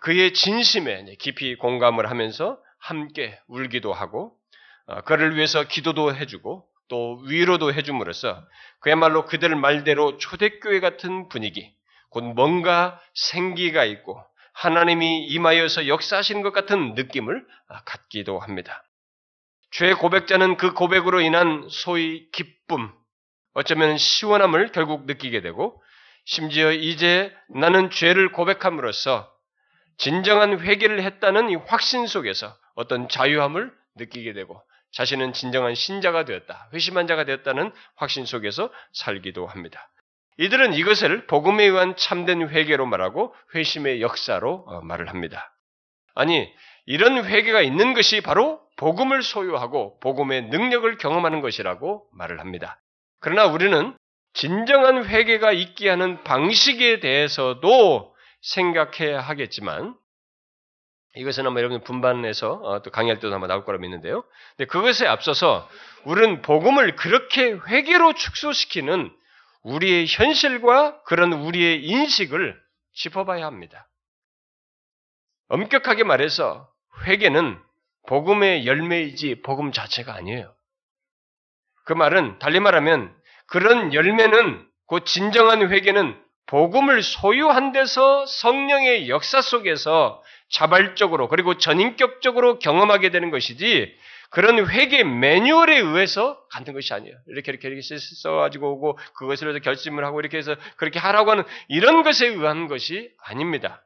Speaker 1: 그의 진심에 깊이 공감을 하면서 함께 울기도 하고 어, 그를 위해서 기도도 해주고 또 위로도 해줌으로써 그야말로 그들 말대로 초대교회 같은 분위기, 곧 뭔가 생기가 있고 하나님이 임하여서 역사하시는 것 같은 느낌을 아, 갖기도 합니다. 죄 고백자는 그 고백으로 인한 소위 기쁨, 어쩌면 시원함을 결국 느끼게 되고 심지어 이제 나는 죄를 고백함으로써 진정한 회개를 했다는 이 확신 속에서 어떤 자유함을 느끼게 되고 자신은 진정한 신자가 되었다, 회심한 자가 되었다는 확신 속에서 살기도 합니다. 이들은 이것을 복음에 의한 참된 회개로 말하고 회심의 역사로 어, 말을 합니다. 아니, 이런 회개가 있는 것이 바로 복음을 소유하고 복음의 능력을 경험하는 것이라고 말을 합니다. 그러나 우리는 진정한 회개가 있게 하는 방식에 대해서도 생각해야 하겠지만 이것은 아마 여러분 분반에서 어, 또 강의할 때도 아마 나올 거라 믿는데요. 근데 그것에 앞서서 우리는 복음을 그렇게 회개로 축소시키는 우리의 현실과 그런 우리의 인식을 짚어봐야 합니다. 엄격하게 말해서 회개는 복음의 열매이지 복음 자체가 아니에요. 그 말은 달리 말하면 그런 열매는 곧 진정한 회개는 복음을 소유한 데서 성령의 역사 속에서 자발적으로 그리고 전인격적으로 경험하게 되는 것이지 그런 회개 매뉴얼에 의해서 갖는 것이 아니에요. 이렇게 이렇게 이렇게 써가지고 오고 그것을 해서 결심을 하고 이렇게 해서 그렇게 하라고 하는 이런 것에 의한 것이 아닙니다.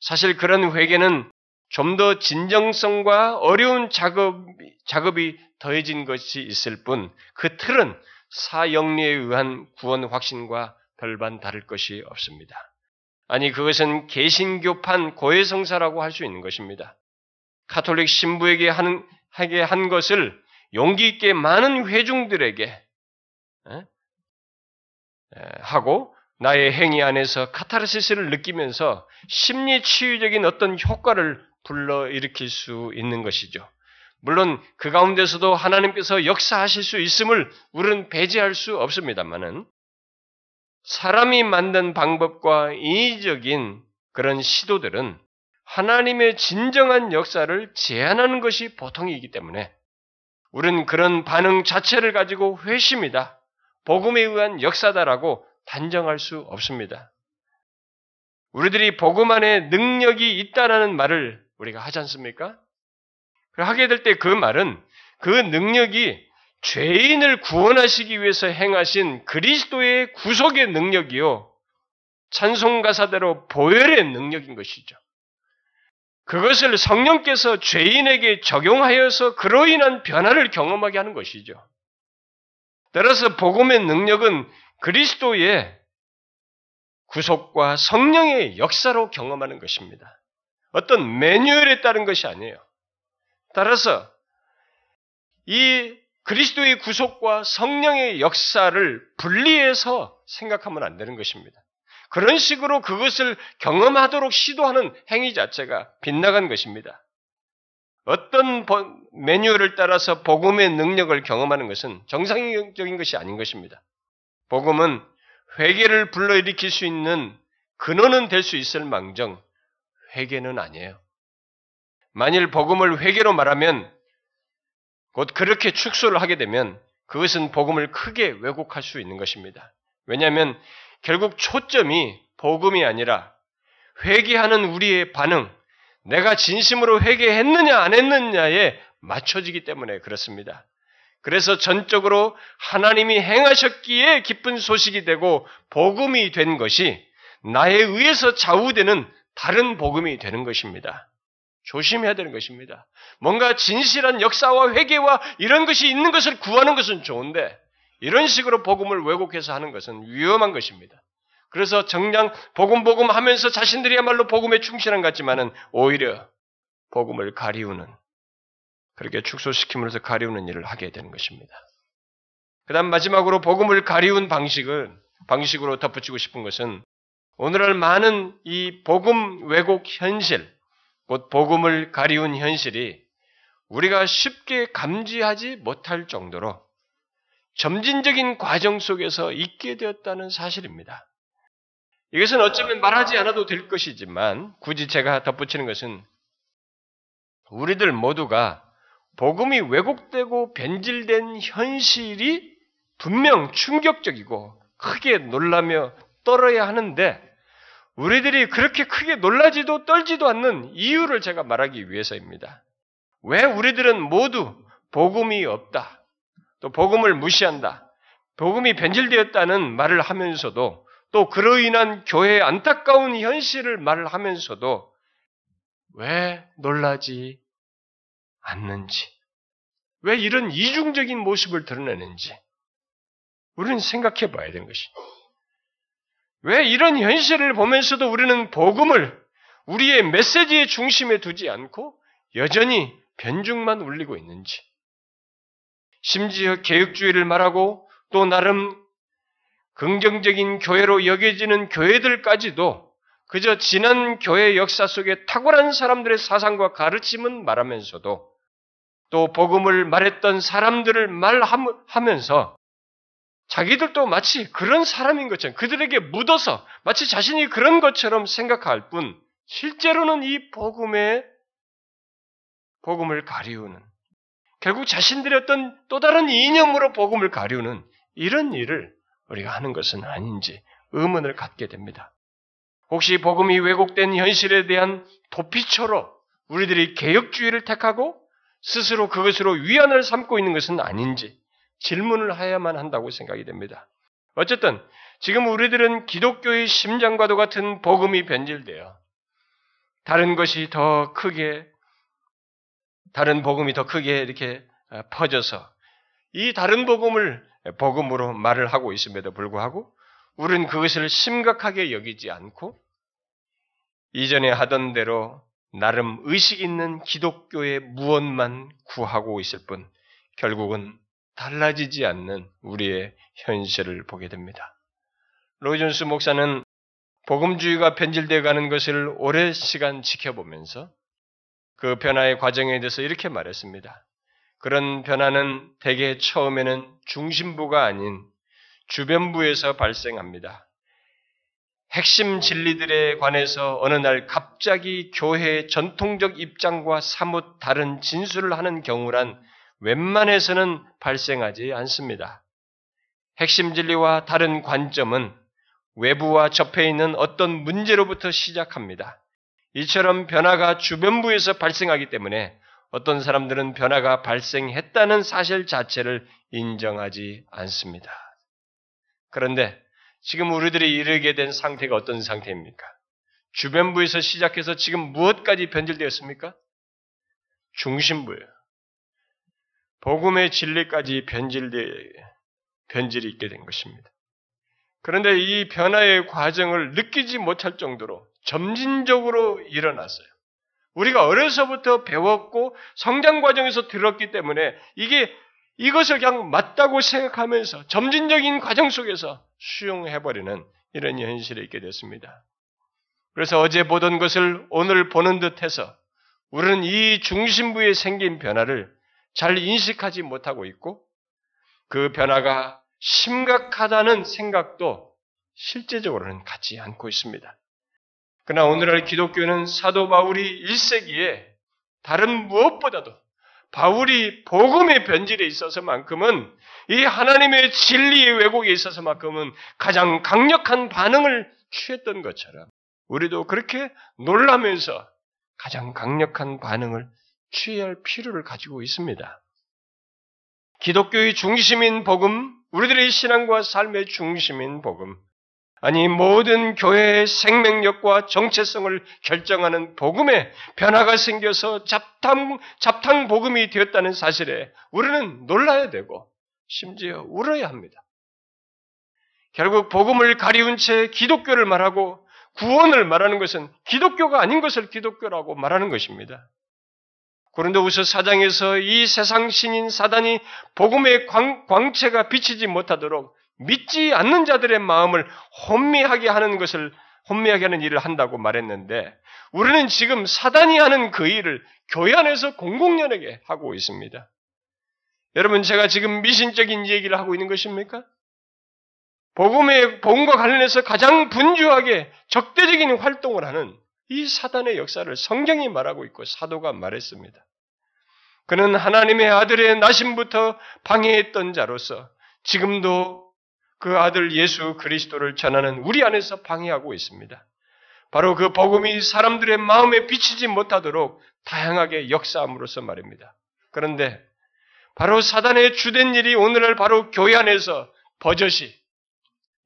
Speaker 1: 사실 그런 회개는 좀 더 진정성과 어려운 작업, 작업이 더해진 것이 있을 뿐 그 틀은 사영리에 의한 구원 확신과 별반 다를 것이 없습니다. 아니 그것은 개신교판 고해성사라고 할 수 있는 것입니다. 카톨릭 신부에게 하는 하게 한 것을 용기 있게 많은 회중들에게 하고 나의 행위 안에서 카타르시스를 느끼면서 심리 치유적인 어떤 효과를 불러일으킬 수 있는 것이죠. 물론 그 가운데서도 하나님께서 역사하실 수 있음을 우리는 배제할 수 없습니다만은 사람이 만든 방법과 인위적인 그런 시도들은 하나님의 진정한 역사를 제한하는 것이 보통이기 때문에 우리는 그런 반응 자체를 가지고 회심이다. 복음에 의한 역사다라고 단정할 수 없습니다. 우리들이 복음 안에 능력이 있다라는 말을 우리가 하지 않습니까? 하게 될 때 그 말은 그 능력이 죄인을 구원하시기 위해서 행하신 그리스도의 구속의 능력이요. 찬송가사대로 보혈의 능력인 것이죠. 그것을 성령께서 죄인에게 적용하여서 그로 인한 변화를 경험하게 하는 것이죠. 따라서 복음의 능력은 그리스도의 구속과 성령의 역사로 경험하는 것입니다. 어떤 매뉴얼에 따른 것이 아니에요. 따라서 이 그리스도의 구속과 성령의 역사를 분리해서 생각하면 안 되는 것입니다. 그런 식으로 그것을 경험하도록 시도하는 행위 자체가 빗나간 것입니다. 어떤 매뉴얼을 따라서 복음의 능력을 경험하는 것은 정상적인 것이 아닌 것입니다. 복음은 회개를 불러일으킬 수 있는 근원은 될 수 있을 망정 회개는 아니에요. 만일 복음을 회개로 말하면 곧 그렇게 축소를 하게 되면 그것은 복음을 크게 왜곡할 수 있는 것입니다. 왜냐하면 결국 초점이 복음이 아니라 회개하는 우리의 반응, 내가 진심으로 회개했느냐 안 했느냐에 맞춰지기 때문에 그렇습니다. 그래서 전적으로 하나님이 행하셨기에 기쁜 소식이 되고 복음이 된 것이 나에 의해서 좌우되는 다른 복음이 되는 것입니다. 조심해야 되는 것입니다. 뭔가 진실한 역사와 회개와 이런 것이 있는 것을 구하는 것은 좋은데 이런 식으로 복음을 왜곡해서 하는 것은 위험한 것입니다. 그래서 정량 복음 복음 하면서 자신들이야말로 복음에 충실한 것 같지만은 오히려 복음을 가리우는 그렇게 축소시킴으로써 가리우는 일을 하게 되는 것입니다. 그다음 마지막으로 복음을 가리운 방식을 방식으로 덧붙이고 싶은 것은 오늘날 많은 이 복음 왜곡 현실 곧 복음을 가리운 현실이 우리가 쉽게 감지하지 못할 정도로 점진적인 과정 속에서 있게 되었다는 사실입니다. 이것은 어쩌면 말하지 않아도 될 것이지만 굳이 제가 덧붙이는 것은 우리들 모두가 복음이 왜곡되고 변질된 현실이 분명 충격적이고 크게 놀라며 떨어야 하는데 우리들이 그렇게 크게 놀라지도 떨지도 않는 이유를 제가 말하기 위해서입니다. 왜 우리들은 모두 복음이 없다. 또 복음을 무시한다. 복음이 변질되었다는 말을 하면서도 또 그로 인한 교회의 안타까운 현실을 말을 하면서도 왜 놀라지 않는지, 왜 이런 이중적인 모습을 드러내는지, 우리는 생각해 봐야 되는 것입니다. 왜 이런 현실을 보면서도 우리는 복음을 우리의 메시지의 중심에 두지 않고 여전히 변죽만 울리고 있는지, 심지어 개혁주의를 말하고 또 나름 긍정적인 교회로 여겨지는 교회들까지도 그저 지난 교회 역사 속에 탁월한 사람들의 사상과 가르침은 말하면서도 또 복음을 말했던 사람들을 말하면서 자기들도 마치 그런 사람인 것처럼 그들에게 묻어서 마치 자신이 그런 것처럼 생각할 뿐 실제로는 이 복음의 복음을 가리우는 결국 자신들의 어떤 또 다른 이념으로 복음을 가리우는 이런 일을 우리가 하는 것은 아닌지 의문을 갖게 됩니다. 혹시 복음이 왜곡된 현실에 대한 도피처로 우리들이 개혁주의를 택하고 스스로 그것으로 위안을 삼고 있는 것은 아닌지 질문을 해야만 한다고 생각이 됩니다. 어쨌든 지금 우리들은 기독교의 심장과도 같은 복음이 변질되어 다른 것이 더 크게 다른 복음이 더 크게 이렇게 어, 퍼져서 이 다른 복음을 복음으로 말을 하고 있음에도 불구하고 우리는 그것을 심각하게 여기지 않고 이전에 하던 대로 나름 의식 있는 기독교의 무언만 구하고 있을 뿐 결국은 달라지지 않는 우리의 현실을 보게 됩니다. 로이존스 목사는 복음주의가 변질되어 가는 것을 오랜 시간 지켜보면서 그 변화의 과정에 대해서 이렇게 말했습니다. 그런 변화는 대개 처음에는 중심부가 아닌 주변부에서 발생합니다. 핵심 진리들에 관해서 어느 날 갑자기 교회의 전통적 입장과 사뭇 다른 진술을 하는 경우란 웬만해서는 발생하지 않습니다. 핵심 진리와 다른 관점은 외부와 접해 있는 어떤 문제로부터 시작합니다. 이처럼 변화가 주변부에서 발생하기 때문에 어떤 사람들은 변화가 발생했다는 사실 자체를 인정하지 않습니다. 그런데 지금 우리들이 이르게 된 상태가 어떤 상태입니까? 주변부에서 시작해서 지금 무엇까지 변질되었습니까? 중심부예요. 복음의 진리까지 변질되, 변질이 있게 된 것입니다. 그런데 이 변화의 과정을 느끼지 못할 정도로 점진적으로 일어났어요. 우리가 어려서부터 배웠고 성장 과정에서 들었기 때문에 이게 이것을 그냥 맞다고 생각하면서 점진적인 과정 속에서 수용해버리는 이런 현실에 있게 됐습니다. 그래서 어제 보던 것을 오늘 보는 듯 해서 우리는 이 중심부에 생긴 변화를 잘 인식하지 못하고 있고 그 변화가 심각하다는 생각도 실제적으로는 갖지 않고 있습니다. 그러나 오늘날 기독교는 사도 바울이 1세기에 다른 무엇보다도 바울이 복음의 변질에 있어서만큼은 이 하나님의 진리의 왜곡에 있어서만큼은 가장 강력한 반응을 취했던 것처럼 우리도 그렇게 놀라면서 가장 강력한 반응을 취해야 할 필요를 가지고 있습니다. 기독교의 중심인 복음, 우리들의 신앙과 삶의 중심인 복음, 아니 모든 교회의 생명력과 정체성을 결정하는 복음에 변화가 생겨서 잡탕 잡탕 복음이 되었다는 사실에 우리는 놀라야 되고 심지어 울어야 합니다. 결국 복음을 가리운 채 기독교를 말하고 구원을 말하는 것은 기독교가 아닌 것을 기독교라고 말하는 것입니다. 고린도후서 4장에서 이 세상 신인 사단이 복음의 광, 광채가 비치지 못하도록 믿지 않는 자들의 마음을 혼미하게 하는 것을 혼미하게 하는 일을 한다고 말했는데 우리는 지금 사단이 하는 그 일을 교회 안에서 공공연하게 하고 있습니다. 여러분 제가 지금 미신적인 얘기를 하고 있는 것입니까? 복음의 복음과 관련해서 가장 분주하게 적대적인 활동을 하는 이 사단의 역사를 성경이 말하고 있고 사도가 말했습니다. 그는 하나님의 아들의 나심부터 방해했던 자로서 지금도 그 아들 예수 그리스도를 전하는 우리 안에서 방해하고 있습니다. 바로 그 복음이 사람들의 마음에 비치지 못하도록 다양하게 역사함으로써 말입니다. 그런데 바로 사단의 주된 일이 오늘날 바로 교회 안에서 버젓이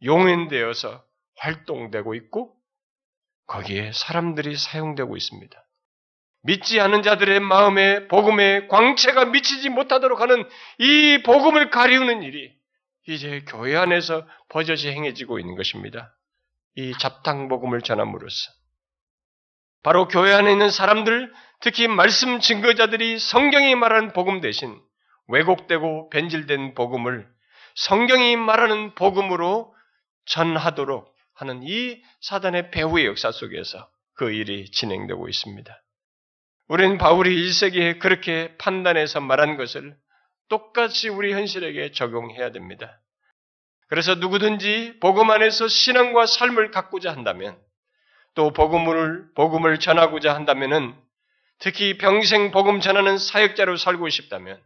Speaker 1: 용인되어서 활동되고 있고 거기에 사람들이 사용되고 있습니다. 믿지 않은 자들의 마음에 복음의 광채가 미치지 못하도록 하는 이 복음을 가리우는 일이 이제 교회 안에서 버젓이 행해지고 있는 것입니다. 이 잡탕 복음을 전함으로써 바로 교회 안에 있는 사람들, 특히 말씀 증거자들이 성경이 말하는 복음 대신 왜곡되고 변질된 복음을 성경이 말하는 복음으로 전하도록 하는 이 사단의 배후의 역사 속에서 그 일이 진행되고 있습니다. 우리는 바울이 1세기에 그렇게 판단해서 말한 것을 똑같이 우리 현실에게 적용해야 됩니다. 그래서 누구든지 복음 안에서 신앙과 삶을 갖고자 한다면 또 복음을 복음을 전하고자 한다면은 특히 평생 복음 전하는 사역자로 살고 싶다면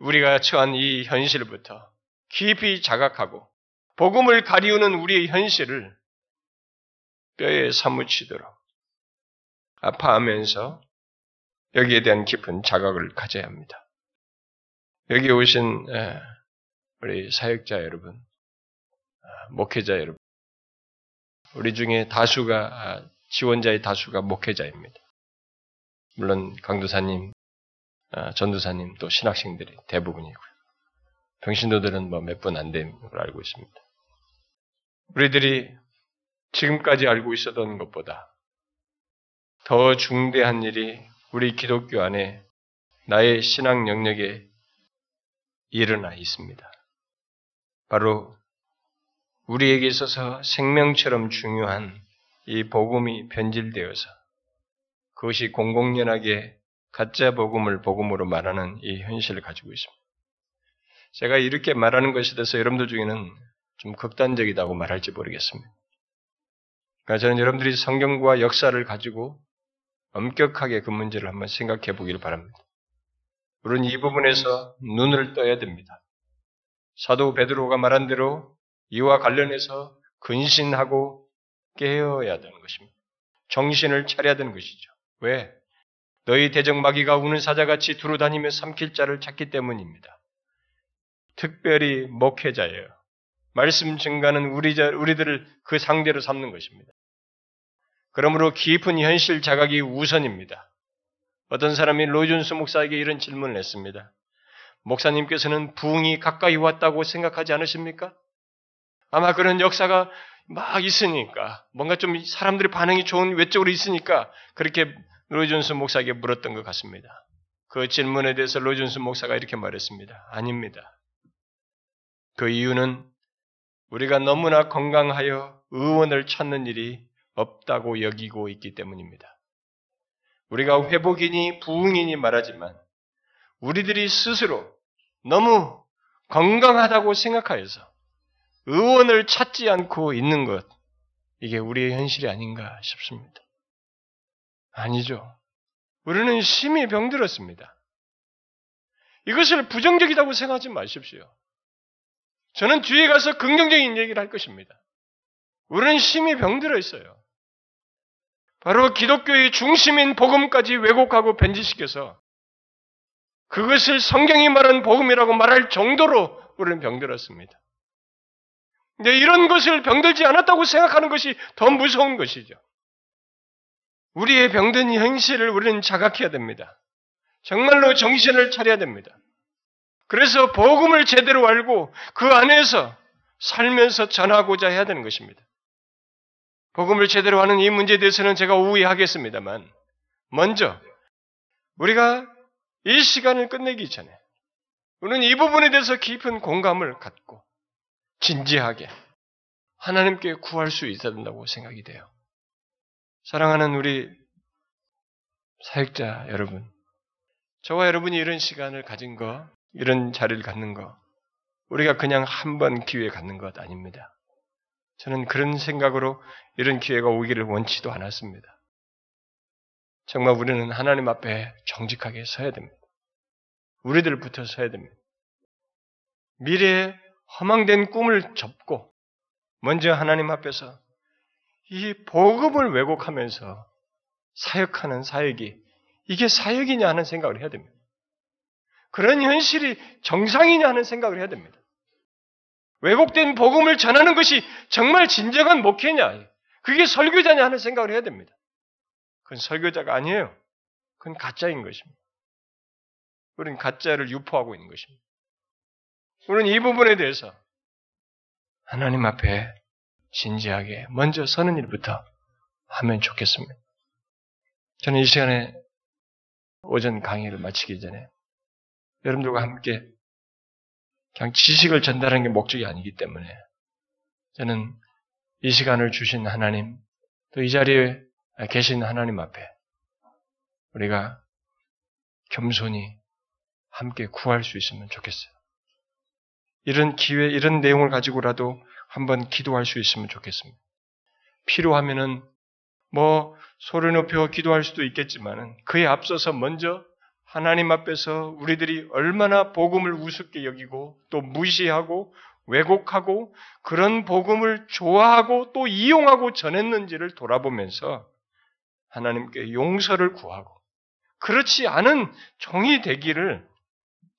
Speaker 1: 우리가 처한 이 현실부터 깊이 자각하고 복음을 가리우는 우리의 현실을 뼈에 사무치도록 아파하면서 여기에 대한 깊은 자각을 가져야 합니다. 여기 오신 우리 사역자 여러분, 아, 목회자 여러분, 우리 중에 다수가 아, 지원자의 다수가 목회자입니다. 물론 강도사님, 아, 전도사님 또 신학생들이 대부분이고요. 병신도들은 뭐 몇 분 안 되는 걸 알고 있습니다. 우리들이 지금까지 알고 있었던 것보다 더 중대한 일이 우리 기독교 안에 나의 신앙 영역에 일어나 있습니다. 바로 우리에게 있어서 생명처럼 중요한 이 복음이 변질되어서 그것이 공공연하게 가짜 복음을 복음으로 말하는 이 현실을 가지고 있습니다. 제가 이렇게 말하는 것에 대해서 여러분들 중에는 좀 극단적이다고 말할지 모르겠습니다. 그러니까 저는 여러분들이 성경과 역사를 가지고 엄격하게 그 문제를 한번 생각해 보기를 바랍니다. 우리는 이 부분에서 눈을 떠야 됩니다. 사도 베드로가 말한 대로 이와 관련해서 근신하고 깨어야 되는 것입니다. 정신을 차려야 되는 것이죠. 왜? 너희 대적마귀가 우는 사자같이 두루 다니며 삼킬 자를 찾기 때문입니다. 특별히 목회자예요. 말씀 증가는 우리, 우리들을 그 상대로 삼는 것입니다. 그러므로 깊은 현실 자각이 우선입니다. 어떤 사람이 로준수 목사에게 이런 질문을 했습니다. 목사님께서는 부흥이 가까이 왔다고 생각하지 않으십니까? 아마 그런 역사가 막 있으니까, 뭔가 좀 사람들의 반응이 좋은 외적으로 있으니까 그렇게 로준수 목사에게 물었던 것 같습니다. 그 질문에 대해서 로준수 목사가 이렇게 말했습니다. 아닙니다. 그 이유는 우리가 너무나 건강하여 의원을 찾는 일이 없다고 여기고 있기 때문입니다. 우리가 회복이니 부흥이니 말하지만 우리들이 스스로 너무 건강하다고 생각하여서 의원을 찾지 않고 있는 것, 이게 우리의 현실이 아닌가 싶습니다. 아니죠. 우리는 심히 병들었습니다. 이것을 부정적이라고 생각하지 마십시오. 저는 뒤에 가서 긍정적인 얘기를 할 것입니다. 우리는 심히 병들어 있어요. 바로 기독교의 중심인 복음까지 왜곡하고 변질시켜서 그것을 성경이 말한 복음이라고 말할 정도로 우리는 병들었습니다. 근데 이런 것을 병들지 않았다고 생각하는 것이 더 무서운 것이죠. 우리의 병든 현실을 우리는 자각해야 됩니다. 정말로 정신을 차려야 됩니다. 그래서 복음을 제대로 알고 그 안에서 살면서 전하고자 해야 되는 것입니다. 복음을 제대로 하는 이 문제에 대해서는 제가 우회하겠습니다만, 먼저, 우리가 이 시간을 끝내기 전에, 우리는 이 부분에 대해서 깊은 공감을 갖고, 진지하게, 하나님께 구할 수 있어야 된다고 생각이 돼요. 사랑하는 우리 사역자 여러분, 저와 여러분이 이런 시간을 가진 거, 이런 자리를 갖는 거, 우리가 그냥 한 번 기회 갖는 것 아닙니다. 저는 그런 생각으로 이런 기회가 오기를 원치도 않았습니다. 정말 우리는 하나님 앞에 정직하게 서야 됩니다. 우리들부터 서야 됩니다. 미래의 허망된 꿈을 접고 먼저 하나님 앞에서 이 복음을 왜곡하면서 사역하는 사역이 이게 사역이냐 하는 생각을 해야 됩니다. 그런 현실이 정상이냐 하는 생각을 해야 됩니다. 왜곡된 복음을 전하는 것이 정말 진정한 목회냐? 그게 설교자냐 하는 생각을 해야 됩니다. 그건 설교자가 아니에요. 그건 가짜인 것입니다. 우리는 가짜를 유포하고 있는 것입니다. 우리는 이 부분에 대해서 하나님 앞에 진지하게 먼저 서는 일부터 하면 좋겠습니다. 저는 이 시간에 오전 강의를 마치기 전에 여러분들과 함께 그냥 지식을 전달하는 게 목적이 아니기 때문에 저는 이 시간을 주신 하나님, 또 이 자리에 계신 하나님 앞에 우리가 겸손히 함께 구할 수 있으면 좋겠어요. 이런 기회, 이런 내용을 가지고라도 한번 기도할 수 있으면 좋겠습니다. 필요하면은 뭐 소리 높여 기도할 수도 있겠지만은 그에 앞서서 먼저 하나님 앞에서 우리들이 얼마나 복음을 우습게 여기고 또 무시하고 왜곡하고 그런 복음을 좋아하고 또 이용하고 전했는지를 돌아보면서 하나님께 용서를 구하고 그렇지 않은 종이 되기를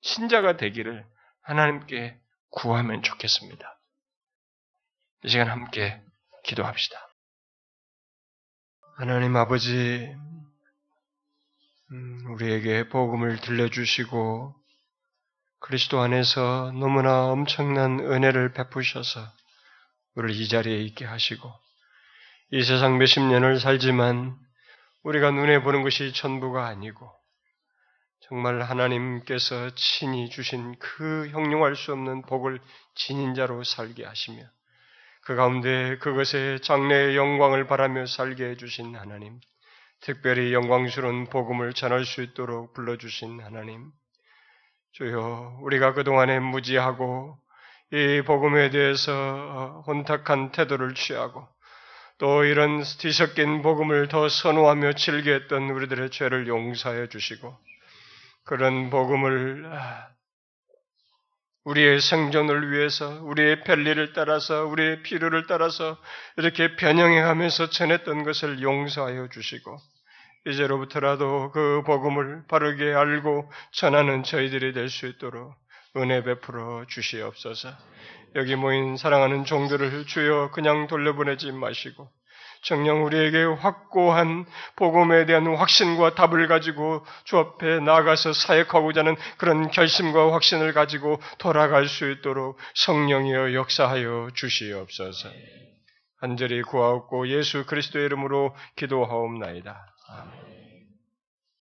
Speaker 1: 신자가 되기를 하나님께 구하면 좋겠습니다. 이 시간 함께 기도합시다. 하나님 아버지, 음, 우리에게 복음을 들려주시고 그리스도 안에서 너무나 엄청난 은혜를 베푸셔서 우리를 이 자리에 있게 하시고 이 세상 몇십 년을 살지만 우리가 눈에 보는 것이 전부가 아니고 정말 하나님께서 친히 주신 그 형용할 수 없는 복을 지닌 자로 살게 하시며 그 가운데 그것의 장래의 영광을 바라며 살게 해주신 하나님, 특별히 영광스러운 복음을 전할 수 있도록 불러주신 하나님, 주여 우리가 그동안에 무지하고 이 복음에 대해서 혼탁한 태도를 취하고 또 이런 뒤섞인 복음을 더 선호하며 즐겨했던 우리들의 죄를 용서해 주시고 그런 복음을 아, 우리의 생존을 위해서 우리의 편리를 따라서 우리의 필요를 따라서 이렇게 변형해 가면서 전했던 것을 용서하여 주시고 이제로부터라도 그 복음을 바르게 알고 전하는 저희들이 될 수 있도록 은혜 베풀어 주시옵소서. 여기 모인 사랑하는 종들을 주여 그냥 돌려보내지 마시고 정녕 우리에게 확고한 복음에 대한 확신과 답을 가지고 주 앞에 나가서 사역하고자 하는 그런 결심과 확신을 가지고 돌아갈 수 있도록 성령이여 역사하여 주시옵소서. 간절히 구하옵고 예수 그리스도의 이름으로 기도하옵나이다. 아멘.